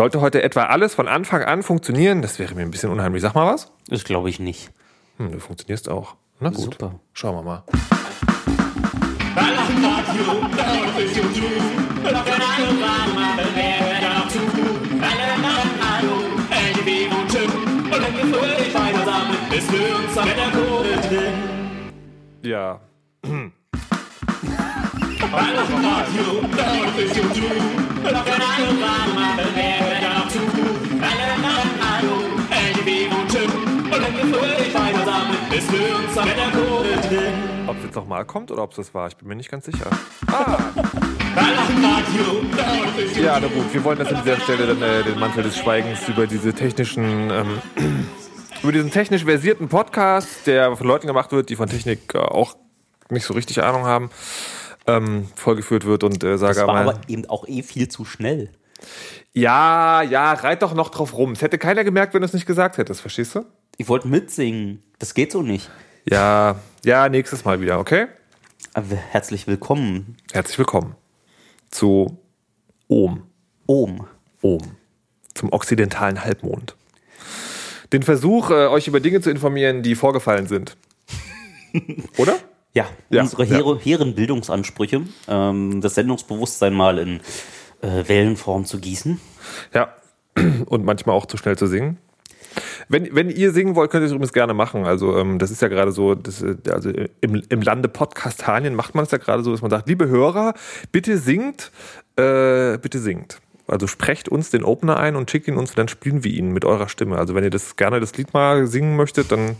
Sollte heute etwa alles von Anfang an funktionieren, das wäre mir ein bisschen unheimlich. Sag mal was. Das glaube ich nicht. Hm, du funktionierst auch. Na gut. Super. Schauen wir mal. Ja. Ob es jetzt nochmal kommt oder ob es das war, ich bin mir nicht ganz sicher. Ah. Ja, na gut, wir wollen das an dieser Stelle dann äh, den Mantel des Schweigens über diese technischen, ähm, über diesen technisch versierten Podcast, der von Leuten gemacht wird, die von Technik äh, auch nicht so richtig Ahnung haben, ähm, vollgeführt wird und äh, sage Das war aber eben auch eh viel zu schnell. Ja, ja, reit doch noch drauf rum. Es hätte keiner gemerkt, wenn du es nicht gesagt hättest, verstehst du? Ich wollte mitsingen. Das geht so nicht. Ja, ja, nächstes Mal wieder, okay? Aber herzlich willkommen, Herzlich willkommen zu Ohm. Ohm. Ohm. Zum okzidentalen Halbmond. Den Versuch, äh, euch über Dinge zu informieren, die vorgefallen sind. Oder? Ja, Ja, unsere ja. Hehren Bildungsansprüche, ähm, das Sendungsbewusstsein mal in äh, Wellenform zu gießen. Ja. Und manchmal auch zu schnell zu singen. Wenn, wenn ihr singen wollt, könnt ihr es übrigens gerne machen. Also, ähm, das ist ja gerade so, das, äh, also im, im Lande Podcastanien macht man es ja gerade so, dass man sagt, liebe Hörer, bitte singt, äh, bitte singt. Also sprecht uns den Opener ein und schickt ihn uns, dann spielen wir ihn mit eurer Stimme. Also wenn ihr das gerne das Lied mal singen möchtet, dann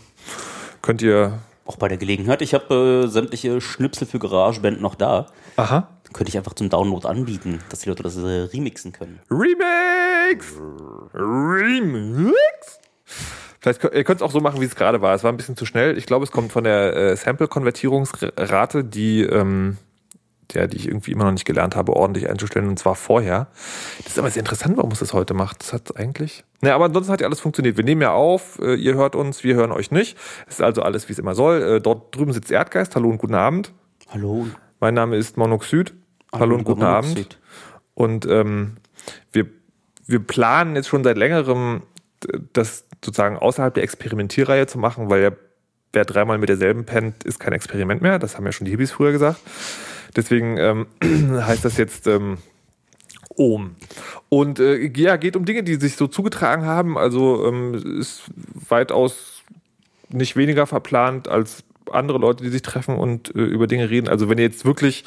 könnt ihr. Auch bei der Gelegenheit. Ich habe äh, sämtliche Schnipsel für GarageBand noch da. Aha. Dann könnte ich einfach zum Download anbieten, dass die Leute das äh, remixen können. Remix! Remix! Vielleicht ihr könnt es auch so machen, wie es gerade war. Es war ein bisschen zu schnell. Ich glaube, es kommt von der äh, Sample-Konvertierungsrate, die, ähm, der, die ich irgendwie immer noch nicht gelernt habe, ordentlich einzustellen, und zwar vorher. Das ist aber sehr interessant, warum es das heute macht. Das hat eigentlich. Naja, aber ansonsten hat ja alles funktioniert. Wir nehmen ja auf, äh, ihr hört uns, wir hören euch nicht. Es ist also alles, wie es immer soll. Äh, dort drüben sitzt Erdgeist. Hallo und guten Abend. Hallo. Mein Name ist Monoxid. Hallo, und lieber guten Abend. Monoxid. Und ähm, wir, wir planen jetzt schon seit längerem, d- das sozusagen außerhalb der Experimentierreihe zu machen, weil ja, wer dreimal mit derselben pennt, ist kein Experiment mehr. Das haben ja schon die Hippies früher gesagt. Deswegen ähm, heißt das jetzt ähm, Ohm. Und äh, ja, geht um Dinge, die sich so zugetragen haben. Also ähm, ist weitaus nicht weniger verplant als andere Leute, die sich treffen und äh, über Dinge reden. Also wenn ihr jetzt wirklich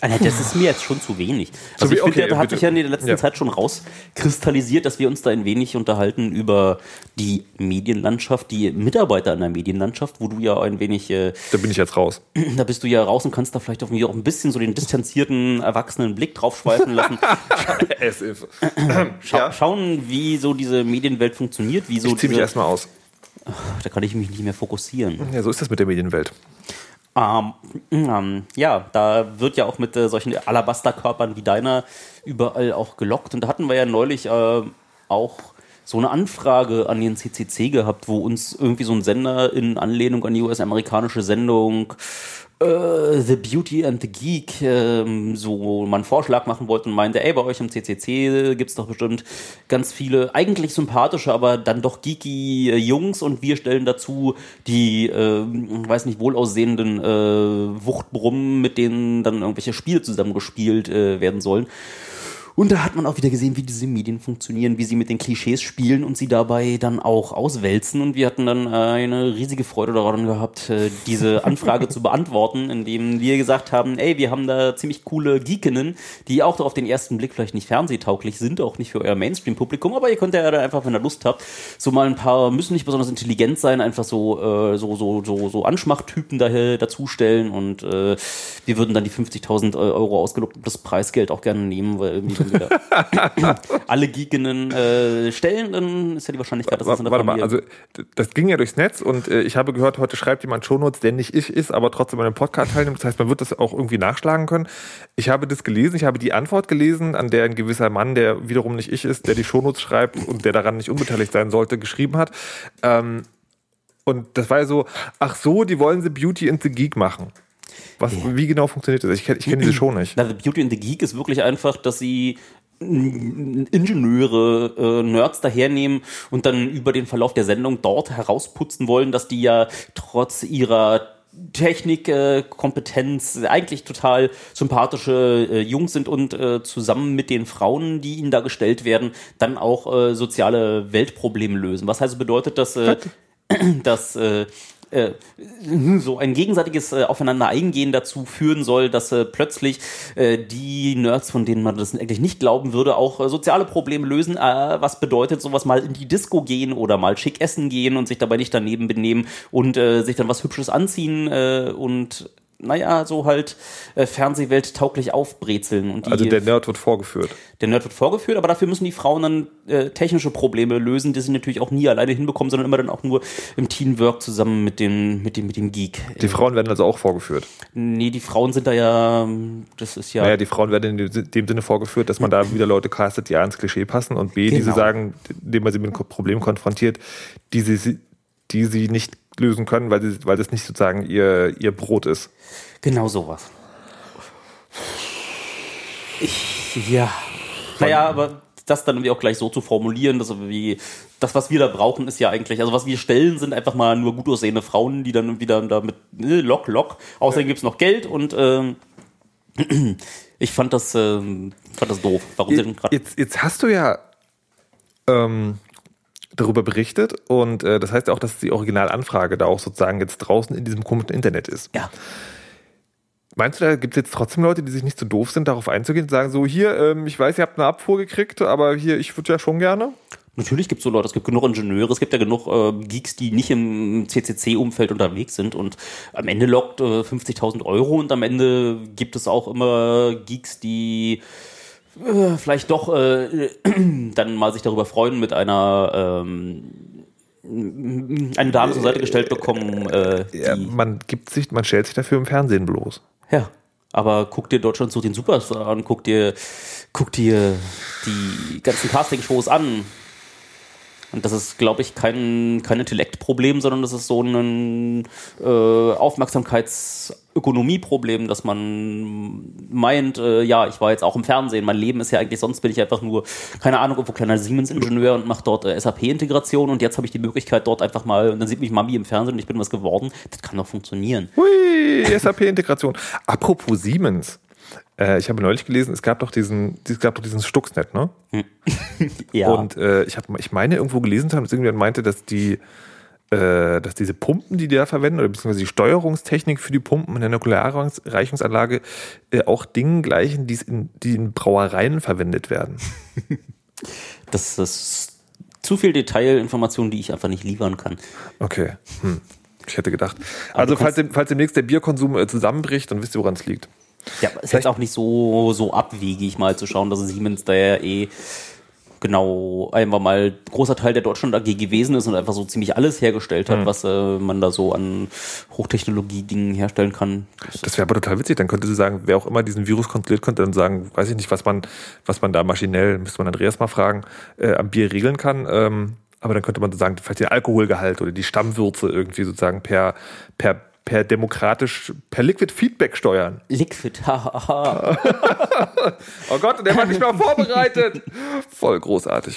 Alter, das ist mir jetzt schon zu wenig. Also ich finde, okay, da hat bitte. sich ja in der letzten Ja. Zeit schon rauskristallisiert, dass wir uns da ein wenig unterhalten über die Medienlandschaft, die Mitarbeiter in der Medienlandschaft, wo du ja ein wenig, äh, da bin ich jetzt raus. da bist du ja raus und kannst da vielleicht auf mich auch ein bisschen so den distanzierten, erwachsenen Blick drauf schweifen lassen. As if. Schau, Schauen, wie so diese Medienwelt funktioniert, wie so Ich zieh mich erstmal aus. da kann ich mich nicht mehr fokussieren. Ja, so ist das mit der Medienwelt. Ähm, ähm, ja, da wird ja auch mit äh, solchen Alabasterkörpern wie deiner überall auch gelockt. Und da hatten wir ja neulich äh, auch so eine Anfrage an den CCC gehabt, wo uns irgendwie so ein Sender in Anlehnung an die US-amerikanische Sendung äh, The Beauty and the Geek ähm, so mal einen Vorschlag machen wollte und meinte, ey, bei euch im CCC gibt's doch bestimmt ganz viele eigentlich sympathische, aber dann doch geeky äh, Jungs und wir stellen dazu die, äh, weiß nicht, wohlaussehenden äh, Wuchtbrummen, mit denen dann irgendwelche Spiele zusammengespielt äh, werden sollen. Und da hat man auch wieder gesehen, wie diese Medien funktionieren, wie sie mit den Klischees spielen und sie dabei dann auch auswälzen. Und wir hatten dann äh, eine riesige Freude daran gehabt, äh, diese Anfrage zu beantworten, indem wir gesagt haben, ey, wir haben da ziemlich coole Geekinnen, die auch auf den ersten Blick vielleicht nicht fernsehtauglich sind, auch nicht für euer Mainstream-Publikum, aber ihr könnt ja da einfach, wenn ihr Lust habt, so mal ein paar, müssen nicht besonders intelligent sein, einfach so, äh, so, so, so, so Anschmachttypen da, dazustellen und äh, wir würden dann die 50.000 Euro ausgelobtes Preisgeld auch gerne nehmen, weil irgendwie da alle Geekinnen äh, stellen, dann ist ja die Wahrscheinlichkeit, dass das in der Warte mal, Familie... also d- das ging ja durchs Netz und äh, ich habe gehört, heute schreibt jemand Shownotes, der nicht ich ist, aber trotzdem an dem Podcast teilnimmt. Das heißt, man wird das auch irgendwie nachschlagen können. Ich habe das gelesen, ich habe die Antwort gelesen, an der ein gewisser Mann, der wiederum nicht ich ist, der die Shownotes schreibt und der daran nicht unbeteiligt sein sollte, geschrieben hat. Ähm, und das war ja so, ach so, die wollen sie Beauty and the Geek machen. Was, Wie genau funktioniert das? Ich kenne kenn diese Show nicht. Na, The Beauty and the Geek ist wirklich einfach, dass sie Ingenieure, äh, Nerds dahernehmen und dann über den Verlauf der Sendung dort herausputzen wollen, dass die ja trotz ihrer Technikkompetenz äh, eigentlich total sympathische äh, Jungs sind und äh, zusammen mit den Frauen, die ihnen da gestellt werden, dann auch äh, soziale Weltprobleme lösen. Was also bedeutet, dass, äh, dass äh, äh, so ein gegenseitiges äh, Aufeinander eingehen dazu führen soll, dass äh, plötzlich äh, die Nerds, von denen man das eigentlich nicht glauben würde, auch äh, soziale Probleme lösen. Äh, was bedeutet sowas mal in die Disco gehen oder mal schick essen gehen und sich dabei nicht daneben benehmen und sich dann was Hübsches anziehen und naja, so halt äh, Fernsehwelt tauglich aufbrezeln. Und die, also der Nerd wird vorgeführt. Der Nerd wird vorgeführt, aber dafür müssen die Frauen dann äh, technische Probleme lösen, die sie natürlich auch nie alleine hinbekommen, sondern immer dann auch nur im Teamwork zusammen mit dem, mit dem, mit dem Geek. Die Frauen werden also auch vorgeführt? Nee, die Frauen sind da ja, das ist ja... Naja, die Frauen werden in dem Sinne vorgeführt, dass man da wieder Leute castet, die A ins Klischee passen und B, genau. die sie sagen, indem man sie mit einem Problem konfrontiert, die sie, die sie nicht lösen können, weil, sie, weil das nicht sozusagen ihr, ihr Brot ist. Genau sowas. Ich, ja. Naja, aber das dann irgendwie auch gleich so zu formulieren, dass wie das, was wir da brauchen, ist ja eigentlich, also was wir stellen, sind einfach mal nur gut aussehende Frauen, die dann wieder damit ne, lock, lock. Außerdem gibt es noch Geld und ähm, ich fand das, äh, fand das doof. Warum jetzt, jetzt, jetzt hast du ja ähm, darüber berichtet und äh, das heißt ja auch, dass die Originalanfrage da auch sozusagen jetzt draußen in diesem komischen Internet ist. Ja. Meinst du, da gibt es jetzt trotzdem Leute, die sich nicht so doof sind, darauf einzugehen und sagen so, hier, ähm, ich weiß, ihr habt eine Abfuhr gekriegt, aber hier, ich würde ja schon gerne? Natürlich gibt es so Leute, es gibt genug Ingenieure, es gibt ja genug äh, Geeks, die nicht im CCC-Umfeld unterwegs sind und am Ende lockt äh, 50.000 Euro und am Ende gibt es auch immer Geeks, die äh, vielleicht doch äh, dann mal sich darüber freuen, mit einer ähm, eine Dame zur Seite gestellt bekommen. Äh, ja, man gibt sich, man stellt sich dafür im Fernsehen bloß. Ja. Aber guck dir Deutschland sucht den Superstar an, guck dir, guck dir die ganzen Casting-Shows an. Und das ist, glaube ich, kein, kein Intellektproblem, sondern das ist so ein äh, Aufmerksamkeitsökonomieproblem, dass man meint, äh, ja, ich war jetzt auch im Fernsehen, mein Leben ist ja eigentlich, sonst bin ich einfach nur, keine Ahnung, irgendwo kleiner Siemens-Ingenieur und mache dort äh, SAP-Integration und jetzt habe ich die Möglichkeit dort einfach mal, und dann sieht mich Mami im Fernsehen und ich bin was geworden. Das kann doch funktionieren. Hui, SAP-Integration. Apropos Siemens. Äh, ich habe neulich gelesen, es gab doch diesen, es gab doch diesen Stuxnet, ne? ja. Und äh, ich habe, ich meine irgendwo gelesen zu haben, dass irgendjemand meinte, dass die, äh, dass diese Pumpen, die die da verwenden, oder beziehungsweise die Steuerungstechnik für die Pumpen in der Nuklearreichungsanlage äh, auch Dingen gleichen, die in, die in Brauereien verwendet werden. das ist zu viel Detailinformation, die ich einfach nicht liefern kann. Okay. Hm. Ich hätte gedacht. Aber also, falls, falls demnächst der Bierkonsum äh, zusammenbricht, dann wisst ihr, woran es liegt. Ja, ist jetzt auch nicht so, so abwegig, mal zu schauen, dass Siemens da ja eh genau einfach mal großer Teil der Deutschland AG gewesen ist und einfach so ziemlich alles hergestellt hat, mhm. was äh, man da so an Hochtechnologie-Dingen herstellen kann. Das, das wäre aber total witzig. Dann könnte sie sagen, wer auch immer diesen Virus kontrolliert, könnte dann sagen, weiß ich nicht, was man, was man da maschinell, müsste man Andreas mal fragen, äh, am Bier regeln kann. Ähm, aber dann könnte man sagen, vielleicht den Alkoholgehalt oder die Stammwürze irgendwie sozusagen per, per per demokratisch, per Liquid Feedback steuern. Liquid, haha. oh Gott, der war nicht mal vorbereitet. Voll großartig.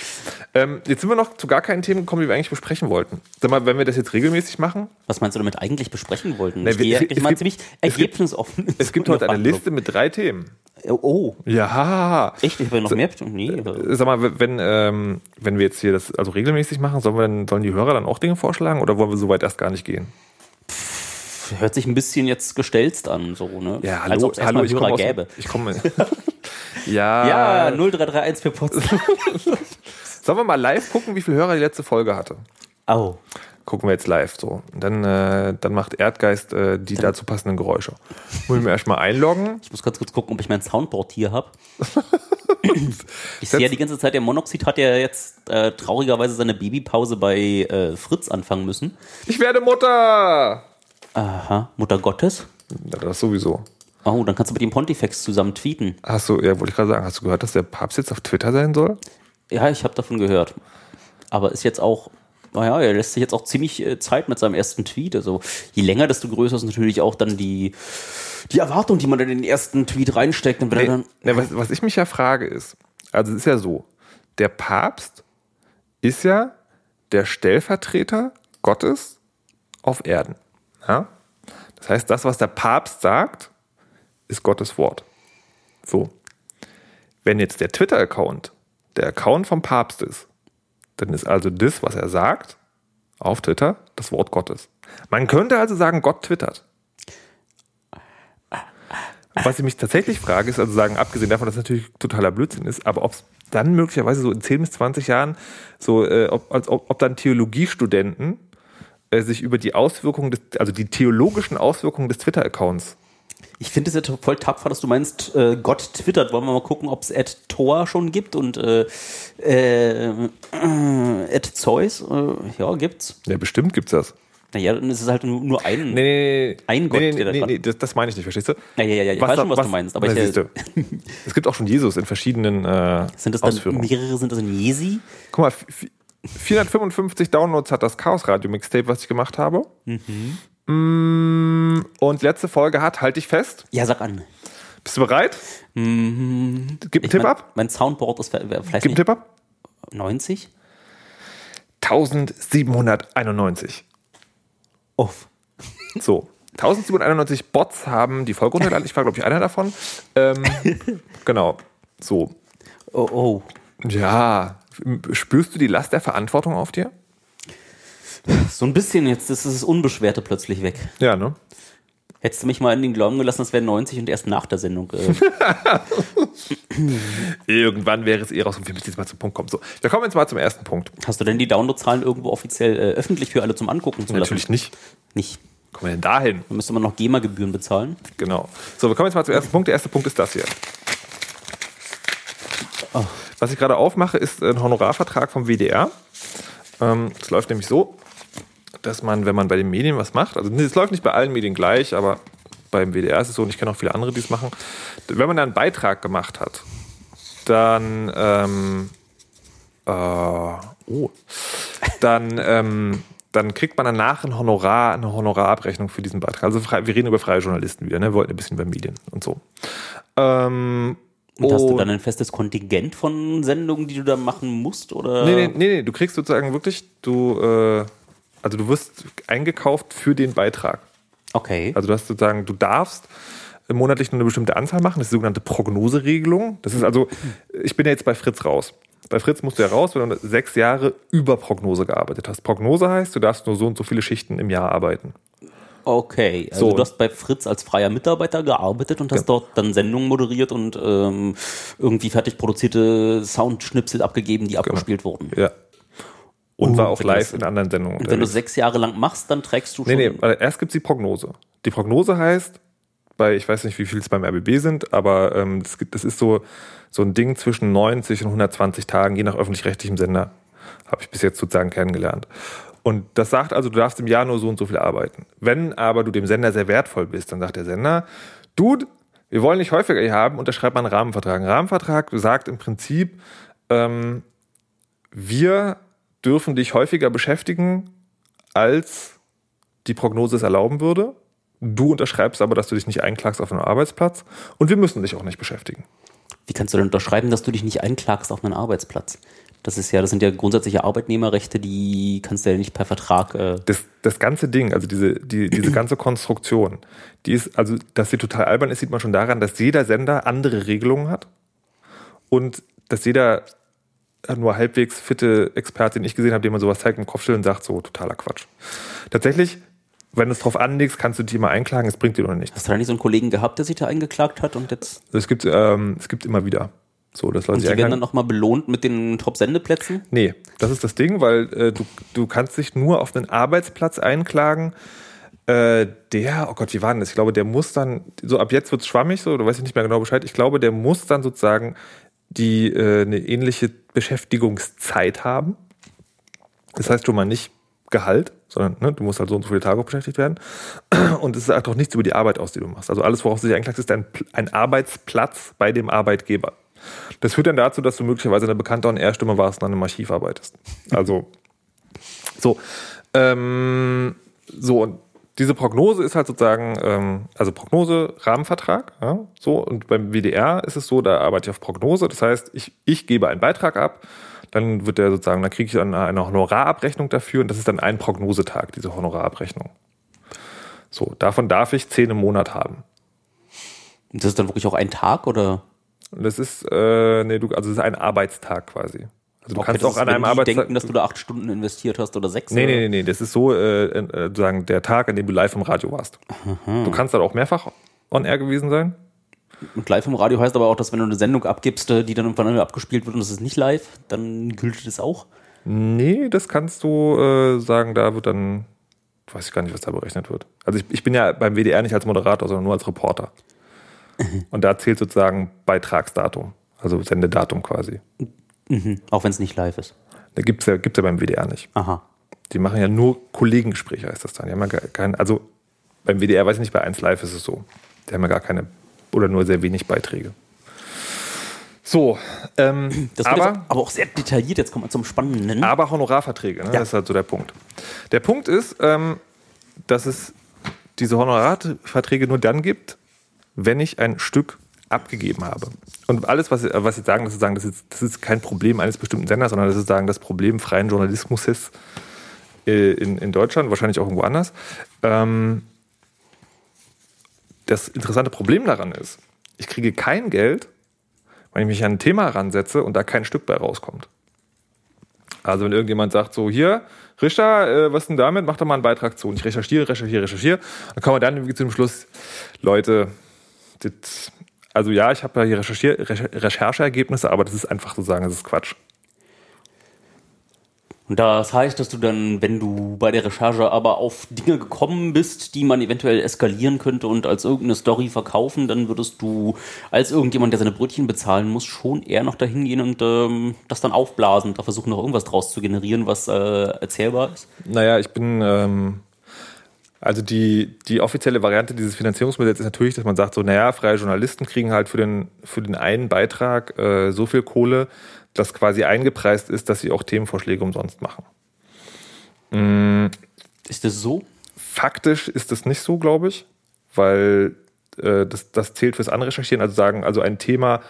Ähm, jetzt sind wir noch zu gar keinen Themen gekommen, die wir eigentlich besprechen wollten. Sag mal, wenn wir das jetzt regelmäßig machen. Was meinst du damit eigentlich besprechen wollten? Nee, ich, ich meine ziemlich ergebnisoffen. Es gibt, es gibt heute eine Liste mit drei Themen. Oh. oh. Ja. Echt? Ich habe noch mehr. Nee. Sag mal, wenn, ähm, wenn wir jetzt hier das also regelmäßig machen, sollen, wir dann, sollen die Hörer dann auch Dinge vorschlagen oder wollen wir so weit erst gar nicht gehen? Hört sich ein bisschen jetzt gestelzt an, so, ne? Ja, hallo, Als ob es hallo, ich Hörer gäbe. Ich komme. ja. Ja, 0331 für Potsdam. Sollen wir mal live gucken, wie viele Hörer die letzte Folge hatte? Oh. Gucken wir jetzt live so. Und dann, äh, dann macht Erdgeist äh, die dazu passenden Geräusche. Ich mir erstmal einloggen. Ich muss ganz kurz gucken, ob ich mein Soundboard hier habe. ich sehe ja die ganze Zeit, der Monoxid hat ja jetzt äh, traurigerweise seine Babypause bei äh, Fritz anfangen müssen. Ich werde Mutter! Aha, Mutter Gottes? Ja, das sowieso. Oh, dann kannst du mit dem Pontifex zusammen tweeten. Hast du, ja, wollte ich gerade sagen, hast du gehört, dass der Papst jetzt auf Twitter sein soll? Ja, ich habe davon gehört. Aber ist jetzt auch, naja, er lässt sich jetzt auch ziemlich äh, Zeit mit seinem ersten Tweet. Also je länger, desto größer ist natürlich auch dann die, die Erwartung, die man in den ersten Tweet reinsteckt. Und nee, dann, nee, was, was ich mich ja frage ist, Also es ist ja so, der Papst ist ja der Stellvertreter Gottes auf Erden. Ja? Das heißt, das, was der Papst sagt, ist Gottes Wort. So. Wenn jetzt der Twitter-Account der Account vom Papst ist, dann ist also das, was er sagt, auf Twitter das Wort Gottes. Man könnte also sagen, Gott twittert. Was ich mich tatsächlich frage, ist also sagen, abgesehen davon, dass es natürlich totaler Blödsinn ist, aber ob es dann möglicherweise so in 10 bis 20 Jahren so, äh, ob, als, ob, ob dann Theologiestudenten äh, sich über die Auswirkungen, des, also die theologischen Auswirkungen des Twitter-Accounts Ich finde es ja voll tapfer, dass du meinst, äh, Gott twittert. Wollen wir mal gucken, ob es Ed Thor schon gibt und äh, äh, äh, Ed Zeus? Äh, ja, gibt's. Ja, bestimmt gibt's das. Naja, dann ist es halt nur, ein. Nee, nee, nee. Ein Gott, nee, nee, nee, nee das, das meine ich nicht, verstehst du? Ja, ja, ja, ja, ich weiß schon, was, du meinst. Aber na, ich, du. es gibt auch schon Jesus in verschiedenen äh, sind das dann Ausführungen. mehrere, sind das in Jesi? Guck mal, 455 Downloads hat das Chaos Radio Mixtape, was ich gemacht habe. Mhm. Und letzte Folge hat, halte ich fest. Ja, sag an. Bist du bereit? Gib einen Tipp mein, ab. Mein Soundboard ist vielleicht Gib einen Tipp ab. 90. 1791. Uff. So. 1791 Bots haben die Folge runtergeladen. Ich war, glaube ich, einer davon. Ähm, genau. So. Oh, oh. Ja. Spürst du die Last der Verantwortung auf dir? So ein bisschen jetzt, das ist das Unbeschwerte plötzlich weg. Ja, ne? Hättest du mich mal in den Glauben gelassen, das wäre 90 und erst nach der Sendung. Äh, Irgendwann wäre es eh raus und wir müssen jetzt mal zum Punkt kommen. So, wir kommen jetzt mal zum ersten Punkt. hast du denn die Downloadzahlen irgendwo offiziell äh, öffentlich für alle zum Angucken zu lassen? Natürlich nicht. Nicht. Kommen wir denn dahin? Da müsste man noch GEMA-Gebühren bezahlen. Genau. So, wir kommen jetzt mal zum ersten Punkt. Der erste Punkt ist das hier. Was ich gerade aufmache, ist ein Honorarvertrag vom WDR. Ähm, Es läuft nämlich so, dass man, wenn man bei den Medien was macht, also es läuft nicht bei allen Medien gleich, aber beim WDR ist es so, und ich kenne auch viele andere, die es machen, wenn man da einen Beitrag gemacht hat, dann, ähm, äh, oh, dann, ähm, dann kriegt man danach ein Honorar, eine Honorarabrechnung für diesen Beitrag. Also wir reden über freie Journalisten wieder, ne? Wir wollten ein bisschen über Medien und so. Ähm, Und hast du dann ein festes Kontingent von Sendungen, die du da machen musst? Oder? Nee, nee, nee, nee, du kriegst sozusagen wirklich, du, äh, also du wirst eingekauft für den Beitrag. Okay. Also du hast sozusagen, du darfst monatlich nur eine bestimmte Anzahl machen, das ist die sogenannte Prognoseregelung. Das ist also, ich bin ja jetzt bei Fritz raus. Bei Fritz musst du ja raus, wenn du sechs Jahre über Prognose gearbeitet hast. Prognose heißt, du darfst nur so und so viele Schichten im Jahr arbeiten. Okay, also So. du hast bei Fritz als freier Mitarbeiter gearbeitet und hast dort dann Sendungen moderiert und ähm, irgendwie fertig produzierte Soundschnipsel abgegeben, die abgespielt wurden. Ja. Und Oh, war auch bitte. live in anderen Sendungen. Und wenn du sechs Jahre lang machst, dann trägst du schon. Nee, nee, erst gibt es die Prognose. Die Prognose heißt, bei, ich weiß nicht, wie viel es beim RBB sind, aber ähm, das, gibt, das ist so, so ein Ding zwischen 90 und 120 Tagen, je nach öffentlich-rechtlichem Sender. Habe ich bis jetzt sozusagen kennengelernt. Und das sagt also, du darfst im Jahr nur so und so viel arbeiten. Wenn aber du dem Sender sehr wertvoll bist, dann sagt der Sender, Dude, wir wollen dich häufiger hier haben, unterschreib mal einen Rahmenvertrag. Ein Rahmenvertrag sagt im Prinzip, ähm, wir dürfen dich häufiger beschäftigen, als die Prognose es erlauben würde. Du unterschreibst aber, dass du dich nicht einklagst auf einen Arbeitsplatz und wir müssen dich auch nicht beschäftigen. Wie kannst du denn unterschreiben, dass du dich nicht einklagst auf einen Arbeitsplatz? Das ist ja, das sind ja grundsätzliche Arbeitnehmerrechte, die kannst du ja nicht per Vertrag. Äh, Das, das ganze Ding, also diese, die, diese ganze Konstruktion, die ist, also, dass sie total albern ist, sieht man schon daran, dass jeder Sender andere Regelungen hat und dass jeder nur halbwegs fitte Experte, den ich gesehen habe, dem man sowas zeigt, im Kopf schüttelt und sagt, so totaler Quatsch. Tatsächlich, wenn du es drauf anlegst, kannst du dich immer einklagen, es bringt dir noch nichts. hast du da nicht so einen Kollegen gehabt, der sich da eingeklagt hat und jetzt. Es gibt, ähm, es gibt immer wieder so, Leute Und die werden dann nochmal belohnt mit den Top-Sendeplätzen? Nee, das ist das Ding, weil äh, du, du kannst dich nur auf einen Arbeitsplatz einklagen. Äh, der, oh Gott, wie war denn das? Ich glaube, der muss dann, so ab jetzt wird es schwammig, so, du weißt nicht mehr genau Bescheid. Ich glaube, der muss dann sozusagen die äh, eine ähnliche Beschäftigungszeit haben. Das heißt schon mal nicht Gehalt, sondern ne, du musst halt so und so viele Tage beschäftigt werden. Und es sagt auch nichts über die Arbeit aus, die du machst. Also alles, worauf du dich einklagst, ist ein, ein Arbeitsplatz bei dem Arbeitgeber. Das führt dann dazu, dass du möglicherweise eine bekannte On-Air-Stimme warst und an einem Archiv arbeitest. Also, so. Ähm, so, und diese Prognose ist halt sozusagen, ähm, also Prognose, Rahmenvertrag, ja, so. Und beim WDR ist es so, da arbeite ich auf Prognose. Das heißt, ich, ich gebe einen Beitrag ab, dann wird der sozusagen, dann kriege ich dann eine Honorarabrechnung dafür und das ist dann ein Prognosetag, diese Honorarabrechnung. So, davon darf ich zehn im Monat haben. Und das ist dann wirklich auch ein Tag oder? Das ist, äh, nee, du, also das ist ein Arbeitstag quasi. Also du Okay, kannst auch an einem Arbeitstag. denken, dass du da acht Stunden investiert hast oder sechs? Nee, oder? nee, nee, nee, das ist so äh, äh, sozusagen der Tag, an dem du live im Radio warst. Du kannst dann auch mehrfach on air gewesen sein. Und live im Radio heißt aber auch, dass wenn du eine Sendung abgibst, äh, die dann irgendwann abgespielt wird und es ist nicht live, dann gilt das auch. Nee, das kannst du äh, sagen, da wird dann, weiß ich gar nicht, was da berechnet wird. Also ich, ich bin ja beim WDR nicht als Moderator, sondern nur als Reporter. Und da zählt sozusagen Beitragsdatum, also Sendedatum quasi. Mhm. Auch wenn es nicht live ist. Da gibt's ja, gibt's ja beim WDR nicht. Aha. Die machen ja nur Kollegengespräche, heißt das dann. Die haben ja gar kein, also beim WDR weiß ich nicht, bei 1 Live ist es so. Die haben ja gar keine oder nur sehr wenig Beiträge. So, ähm, Das wird aber, jetzt aber auch sehr detailliert. Jetzt kommen wir zum Spannenden. aber Honorarverträge, ne? Ja. das ist halt so der Punkt. Der Punkt ist, ähm, dass es diese Honorarverträge nur dann gibt, wenn ich ein Stück abgegeben habe. Und alles, was, was Sie sagen, das ist, sagen das, ist, das ist kein Problem eines bestimmten Senders, sondern das ist sagen, das Problem freien Journalismus ist äh, in, in Deutschland, wahrscheinlich auch irgendwo anders. Ähm, das interessante Problem daran ist, ich kriege kein Geld, wenn ich mich an ein Thema ransetze und da kein Stück bei rauskommt. Also wenn irgendjemand sagt so, hier, Richter, äh, was denn damit? Mach doch mal einen Beitrag zu. Und ich recherchiere, recherchiere, recherchiere. Dann kommen wir dann irgendwie zu dem Schluss, Leute, das, also ja, ich habe ja hier Recherchier, Recher- Rechercheergebnisse, aber das ist einfach so sagen, das ist Quatsch. Und das heißt, dass du dann, wenn du bei der Recherche aber auf Dinge gekommen bist, die man eventuell eskalieren könnte und als irgendeine Story verkaufen, dann würdest du als irgendjemand, der seine Brötchen bezahlen muss, schon eher noch dahin gehen und ähm, das dann aufblasen, da versuchen noch irgendwas draus zu generieren, was äh, erzählbar ist. Naja, ich bin, ähm, also die, die offizielle Variante dieses Finanzierungsmodells ist natürlich, dass man sagt, so, naja, freie Journalisten kriegen halt für den, für den einen Beitrag äh, so viel Kohle, dass quasi eingepreist ist, dass sie auch Themenvorschläge umsonst machen. Ist das so? Faktisch ist das nicht so, glaube ich, weil äh, das, das zählt fürs Anrecherchieren. Also sagen, also ein Thema,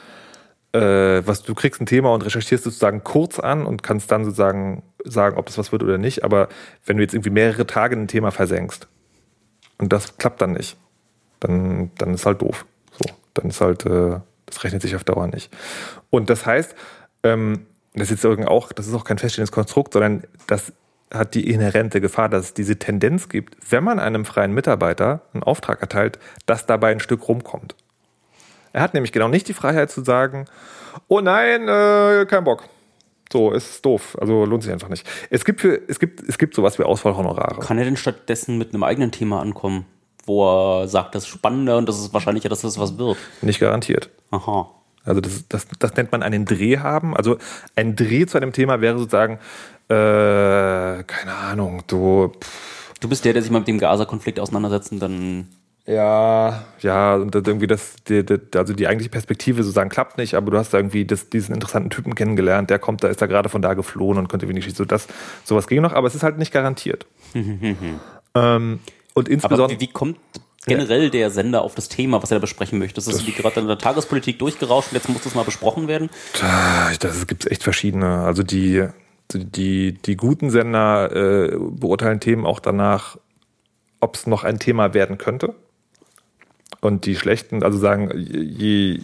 äh, was du kriegst ein Thema und recherchierst sozusagen kurz an und kannst dann sozusagen sagen, ob das was wird oder nicht. Aber wenn du jetzt irgendwie mehrere Tage ein Thema versenkst und das klappt dann nicht, dann, dann ist halt doof. So, dann ist halt, äh, das rechnet sich auf Dauer nicht. Und das heißt, ähm, das ist jetzt irgendwie auch, das ist auch kein feststehendes Konstrukt, sondern das hat die inhärente Gefahr, dass es diese Tendenz gibt, wenn man einem freien Mitarbeiter einen Auftrag erteilt, dass dabei ein Stück rumkommt. Er hat nämlich genau nicht die Freiheit zu sagen, oh nein, äh, kein Bock. So, ist doof. Also lohnt sich einfach nicht. Es gibt, für, es gibt, es gibt sowas wie Ausfallhonorare. Kann er denn stattdessen mit einem eigenen Thema ankommen, wo er sagt, das ist spannender und das ist wahrscheinlicher, dass das was wird? Nicht garantiert. Aha. Also das, das, das nennt man einen Dreh haben. Also ein Dreh zu einem Thema wäre sozusagen, äh, keine Ahnung, du, pff, Du bist der, der sich mal mit dem Gaza-Konflikt auseinandersetzt und dann ja, ja, und das irgendwie das, die, die, also die eigentliche Perspektive sozusagen klappt nicht, aber du hast da irgendwie das, diesen interessanten Typen kennengelernt, der kommt, da ist da gerade von da geflohen und könnte wenig schießen. So das, sowas ging noch, aber es ist halt nicht garantiert. ähm, und Aber insbesondere. wie, wie kommt generell der Sender auf das Thema, was er da besprechen möchte? Das ist wie gerade in der Tagespolitik durchgerauscht und jetzt muss das mal besprochen werden. Das gibt es echt verschiedene. Also die, die, die guten Sender äh, beurteilen Themen auch danach, ob es noch ein Thema werden könnte. Und die schlechten, also sagen, je,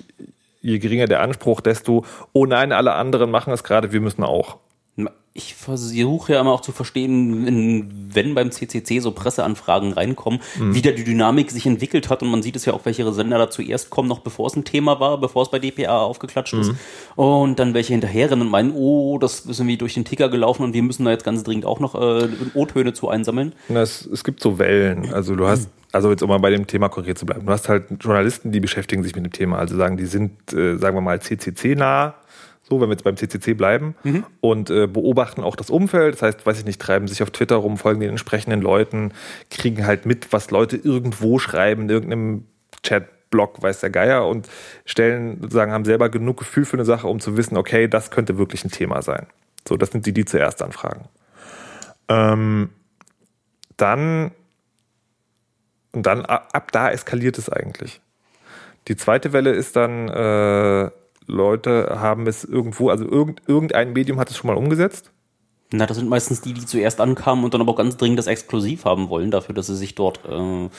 je geringer der Anspruch, desto, oh nein, alle anderen machen es gerade, wir müssen auch. Ich versuche ja immer auch zu verstehen, wenn beim CCC so Presseanfragen reinkommen, wie da die Dynamik sich entwickelt hat. Und man sieht es ja auch, welche Sender da zuerst kommen, noch bevor es ein Thema war, bevor es bei DPA aufgeklatscht ist. Und dann welche hinterherrennen und meinen, oh, das ist irgendwie durch den Ticker gelaufen und wir müssen da jetzt ganz dringend auch noch äh, O-Töne zu einsammeln. Na, Es, es gibt so Wellen. Also du hast, also jetzt um mal bei dem Thema konkret zu bleiben, du hast halt Journalisten, die beschäftigen sich mit dem Thema. Also sagen, die sind, äh, sagen wir mal, CCC nah. So, wenn wir jetzt beim CCC bleiben und äh, beobachten auch das Umfeld. Das heißt, weiß ich nicht, treiben sich auf Twitter rum, folgen den entsprechenden Leuten, kriegen halt mit, was Leute irgendwo schreiben, in irgendeinem Chatblog, weiß der Geier, und stellen, sozusagen, haben selber genug Gefühl für eine Sache, um zu wissen, okay, das könnte wirklich ein Thema sein. So, das sind die, die zuerst anfragen. Ähm, dann Und dann ab, ab da eskaliert es eigentlich. Die zweite Welle ist dann, äh, Leute haben es irgendwo, also irgend, irgendein Medium hat es schon mal umgesetzt na, das sind meistens die, die zuerst ankamen und dann aber auch ganz dringend das exklusiv haben wollen, dafür, dass sie sich dort äh,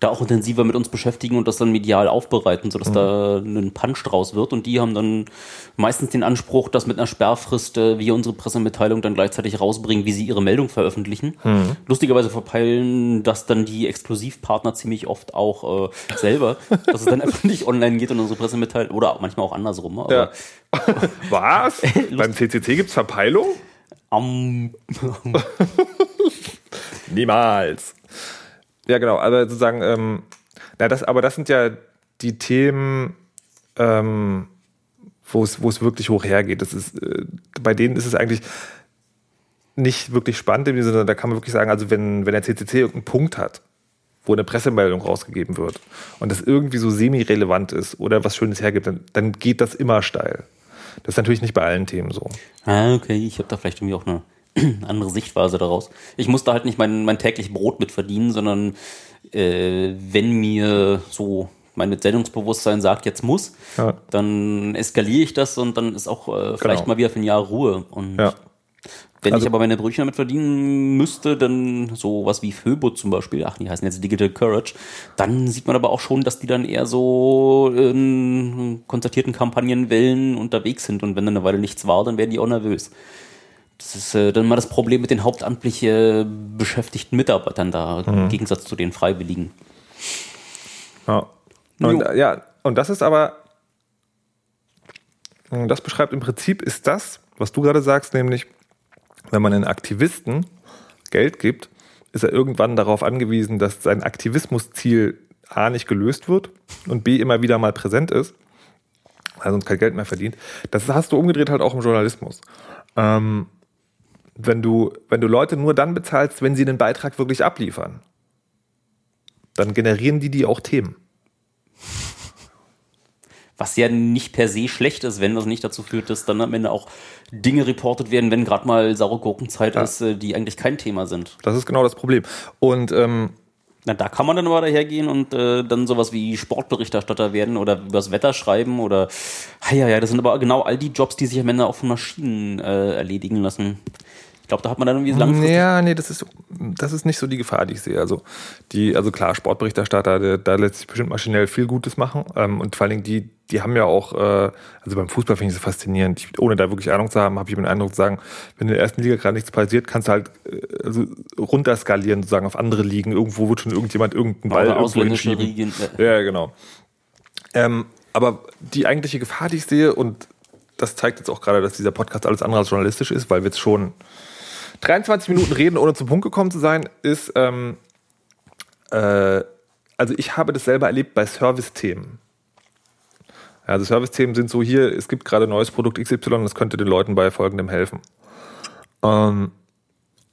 da auch intensiver mit uns beschäftigen und das dann medial aufbereiten, sodass mhm. da ein Punch draus wird. Und die haben dann meistens den Anspruch, dass mit einer Sperrfrist äh, wir unsere Pressemitteilung dann gleichzeitig rausbringen, wie sie ihre Meldung veröffentlichen. Mhm. Lustigerweise verpeilen das dann die Exklusivpartner ziemlich oft auch äh, selber, dass es dann einfach nicht online geht und unsere Pressemitteilung, oder manchmal auch andersrum. Aber ja. Was? Beim CCC gibt es Verpeilung? Um. Niemals. Ja, genau. Aber sozusagen, ähm, na, das, aber das sind ja die Themen, ähm, wo es, wirklich hoch hergeht. Das ist, äh, bei denen ist es eigentlich nicht wirklich spannend im Sinne, da kann man wirklich sagen, also wenn, wenn der CCC irgendeinen Punkt hat, wo eine Pressemeldung rausgegeben wird und das irgendwie so semi-relevant ist oder was Schönes hergibt, dann, dann geht das immer steil. Das ist natürlich nicht bei allen Themen so. Ah, okay. Ich habe da vielleicht irgendwie auch eine andere Sichtweise daraus. Ich muss da halt nicht mein, mein täglich Brot mit verdienen, sondern äh, wenn mir so mein Sendungsbewusstsein sagt, jetzt muss, ja. dann eskaliere ich das und dann ist auch äh, vielleicht genau. mal wieder für ein Jahr Ruhe. Und ja. Wenn also, ich aber meine Brötchen damit verdienen müsste, dann so was wie Föbo zum Beispiel, ach, die heißen jetzt Digital Courage, dann sieht man aber auch schon, dass die dann eher so in konzertierten Kampagnenwellen unterwegs sind und wenn dann eine Weile nichts war, dann werden die auch nervös. Das ist äh, dann mal das Problem mit den hauptamtlich äh, beschäftigten Mitarbeitern da, mhm. im Gegensatz zu den Freiwilligen. Ja. Und, ja, und das ist aber, das beschreibt im Prinzip, ist das, was du gerade sagst, nämlich, wenn man einen Aktivisten Geld gibt, ist er irgendwann darauf angewiesen, dass sein Aktivismusziel A nicht gelöst wird und B immer wieder mal präsent ist, weil er sonst kein Geld mehr verdient. Das hast du umgedreht halt auch im Journalismus. Ähm, wenn du, wenn du Leute nur dann bezahlst, wenn sie einen Beitrag wirklich abliefern, dann generieren die die auch Themen. Was ja nicht per se schlecht ist, wenn das nicht dazu führt, dass dann am Ende auch Dinge reportet werden, wenn gerade mal saure Gurkenzeit ja. ist, äh, die eigentlich kein Thema sind. Das ist genau das Problem. Und ähm, na, da kann man dann aber dahergehen und äh, dann sowas wie Sportberichterstatter werden oder übers Wetter schreiben oder ja, ja, das sind aber genau all die Jobs, die sich am Ende auch von Maschinen äh, erledigen lassen. Ich glaube, da hat man dann irgendwie langfristig. Ja, nee, das ist, das ist nicht so die Gefahr, die ich sehe. Also, die, also klar, Sportberichterstatter, da lässt sich bestimmt maschinell viel Gutes machen. Ähm, und vor allen Dingen, die, die haben ja auch, äh, also beim Fußball finde ich das faszinierend. Ich, ohne da wirklich Ahnung zu haben, habe ich den Eindruck zu sagen, wenn in der ersten Liga gerade nichts passiert, kannst du halt äh, also runterskalieren, sozusagen auf andere Ligen. Irgendwo wird schon irgendjemand irgendeinen Ball irgendwo hinschieben. Ja, genau. Ähm, aber die eigentliche Gefahr, die ich sehe, und das zeigt jetzt auch gerade, dass dieser Podcast alles andere als journalistisch ist, weil wir jetzt schon 23 Minuten reden, ohne zum Punkt gekommen zu sein, ist, ähm, äh, also ich habe das selber erlebt bei Service-Themen. Also Service-Themen sind so hier, es gibt gerade neues Produkt XY, das könnte den Leuten bei folgendem helfen. Ähm,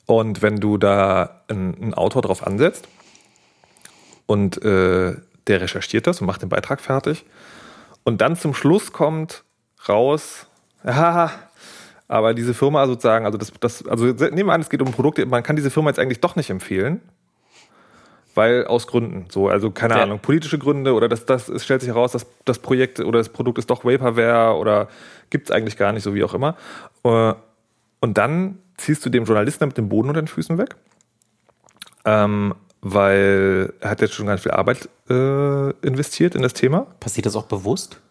und wenn du da einen Autor drauf ansetzt und äh, der recherchiert das und macht den Beitrag fertig und dann zum Schluss kommt raus, haha, aber diese Firma sozusagen, also das, das, also nehmen wir an, es geht um Produkte, man kann diese Firma jetzt eigentlich doch nicht empfehlen. Weil aus Gründen, so, also keine ja. Ahnung, politische Gründe oder das, das, es stellt sich heraus, dass das Projekt oder das Produkt ist doch Vaporware oder gibt es eigentlich gar nicht, so wie auch immer. Äh, und dann ziehst du dem Journalisten mit dem Boden unter den Füßen weg. Ähm, weil er hat jetzt schon ganz viel Arbeit äh, investiert in das Thema. Passiert das auch bewusst?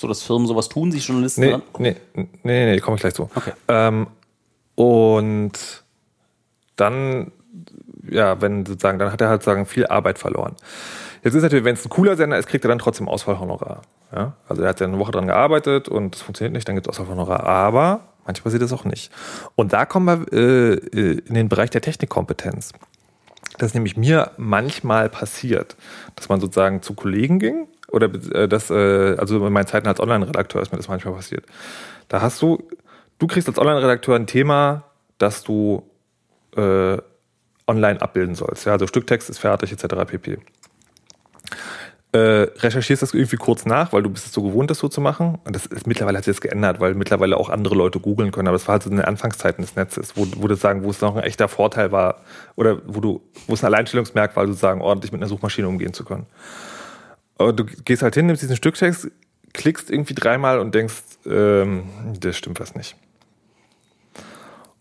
So dass Firmen sowas tun, sich Journalisten nee, Nee, nee, nee, nee komme ich gleich zu. Okay. Ähm, und dann, ja, wenn sozusagen, dann hat er halt sagen viel Arbeit verloren. Jetzt ist natürlich, wenn es ein cooler Sender ist, kriegt er dann trotzdem Ausfallhonorar. Ja? Also er hat ja eine Woche dran gearbeitet und es funktioniert nicht, dann gibt es Ausfallhonorar. Aber manchmal passiert das auch nicht. Und da kommen wir äh, äh, in den Bereich der Technikkompetenz. Das ist nämlich mir manchmal passiert, dass man sozusagen zu Kollegen ging oder äh, äh, also in meinen Zeiten als Online-Redakteur ist mir das manchmal passiert. Da hast du, du kriegst als Online-Redakteur ein Thema, das du äh, online abbilden sollst. Ja, also Stücktext ist fertig, etc. pp. Äh, recherchierst das irgendwie kurz nach, weil du bist es so gewohnt, das so zu machen. Und das ist, mittlerweile hat sich das geändert, weil mittlerweile auch andere Leute googeln können. Aber das war halt so in den Anfangszeiten des Netzes, wo, wo das sagen, wo es noch ein echter Vorteil war oder wo du, wo es ein Alleinstellungsmerkmal sozusagen ordentlich mit einer Suchmaschine umgehen zu können. Aber du gehst halt hin, nimmst diesen Stücktext, klickst irgendwie dreimal und denkst, ähm, das stimmt was nicht.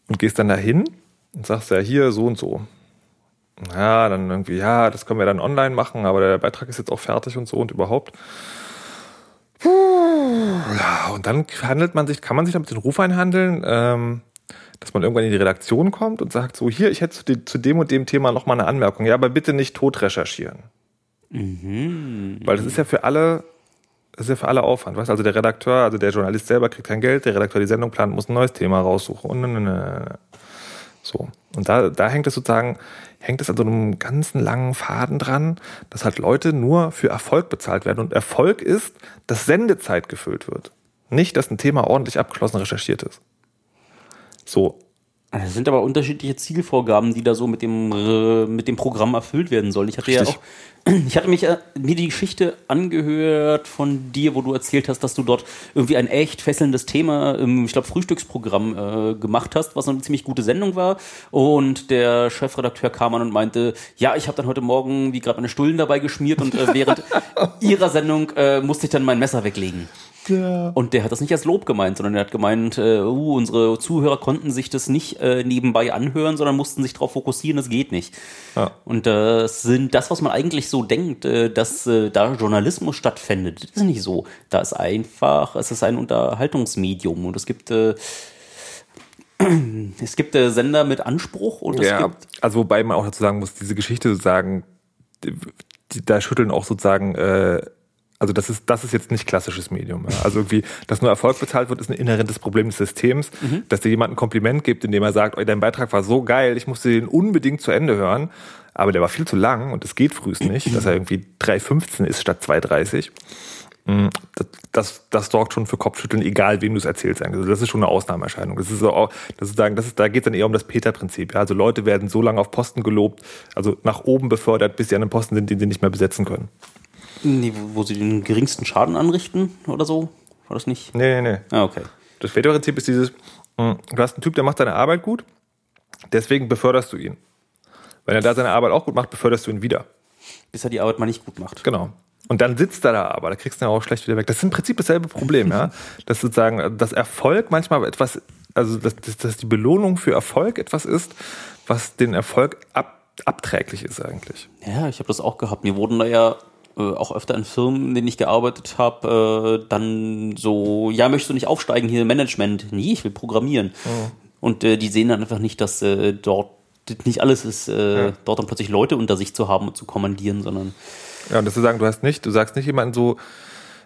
Und gehst dann dahin und sagst ja hier so und so ja, dann irgendwie, ja, das können wir dann online machen, aber der Beitrag ist jetzt auch fertig und so und überhaupt. Ja, und dann handelt man sich, kann man sich damit den Ruf einhandeln, ähm, dass man irgendwann in die Redaktion kommt und sagt so, hier, ich hätte zu, de zu dem und dem Thema nochmal eine Anmerkung. Ja, aber bitte nicht tot recherchieren. Mhm. Weil das ist ja für alle, das ist ja für alle Aufwand. Weißt? Also der Redakteur, also der Journalist selber kriegt kein Geld, der Redakteur die Sendung plant, muss ein neues Thema raussuchen und ne, ne, ne. so. Und da, da hängt es sozusagen, hängt es an so einem ganzen langen Faden dran, dass halt Leute nur für Erfolg bezahlt werden. Und Erfolg ist, dass Sendezeit gefüllt wird. Nicht, dass ein Thema ordentlich abgeschlossen recherchiert ist. So. Das sind aber unterschiedliche Zielvorgaben, die da so mit dem, äh, mit dem Programm erfüllt werden sollen. Ich hatte Richtig. ja auch ich hatte mich, äh, mir die Geschichte angehört von dir, wo du erzählt hast, dass du dort irgendwie ein echt fesselndes Thema im, ich glaube, Frühstücksprogramm äh, gemacht hast, was eine ziemlich gute Sendung war. Und der Chefredakteur kam an und meinte, ja, ich habe dann heute Morgen wie gerade meine Stullen dabei geschmiert und äh, während ihrer Sendung äh, musste ich dann mein Messer weglegen. Ja. Und der hat das nicht als Lob gemeint, sondern er hat gemeint, äh, uh, unsere Zuhörer konnten sich das nicht äh, nebenbei anhören, sondern mussten sich darauf fokussieren, das geht nicht. Ja. Und das sind das, was man eigentlich so denkt, äh, dass äh, da Journalismus stattfindet, das ist nicht so. Da ist einfach, es ist ein Unterhaltungsmedium und es gibt äh, es gibt äh, Sender mit Anspruch und es ja, gibt. Also wobei man auch dazu sagen muss, diese Geschichte sozusagen, da schütteln auch sozusagen äh, also das ist, das ist jetzt nicht klassisches Medium. Ja. Also irgendwie, dass nur Erfolg bezahlt wird, ist ein inhärentes Problem des Systems. Mhm. Dass dir jemand ein Kompliment gibt, indem er sagt, dein Beitrag war so geil, ich musste den unbedingt zu Ende hören, aber der war viel zu lang und es geht frühst nicht, dass er irgendwie 3,15 ist statt 2,30. Mm, das, das, das sorgt schon für Kopfschütteln, egal wem du es erzählst. Also das ist schon eine Ausnahmeerscheinung. Das ist so auch, das ist sagen, das ist, da geht es dann eher um das Peter-Prinzip. Ja? Also Leute werden so lange auf Posten gelobt, also nach oben befördert, bis sie an einem Posten sind, den sie nicht mehr besetzen können. Nee, wo sie den geringsten Schaden anrichten oder so? War das nicht? Nee, nee, nee. Ah, okay. Das Väterprinzip ist dieses, hm, du hast einen Typ, der macht seine Arbeit gut, deswegen beförderst du ihn. Wenn er da seine Arbeit auch gut macht, beförderst du ihn wieder. Bis er die Arbeit mal nicht gut macht. Genau. Und dann sitzt er da aber, da kriegst du ihn auch schlecht wieder weg. Das ist im Prinzip dasselbe Problem, ja. Dass sozusagen, dass Erfolg manchmal etwas, also dass, dass, die Belohnung für Erfolg etwas ist, was den Erfolg ab, abträglich ist eigentlich. Ja, ich habe das auch gehabt. Mir wurden da ja auch öfter in Firmen, in denen ich gearbeitet habe, äh, dann so, ja, möchtest du nicht aufsteigen hier im Management? Nee, ich will programmieren. Oh. Und äh, die sehen dann einfach nicht, dass äh, dort nicht alles ist, äh, ja. dort dann plötzlich Leute unter sich zu haben und zu kommandieren, sondern. Ja, und dass du sagen, du hast nicht, du sagst nicht jemanden so,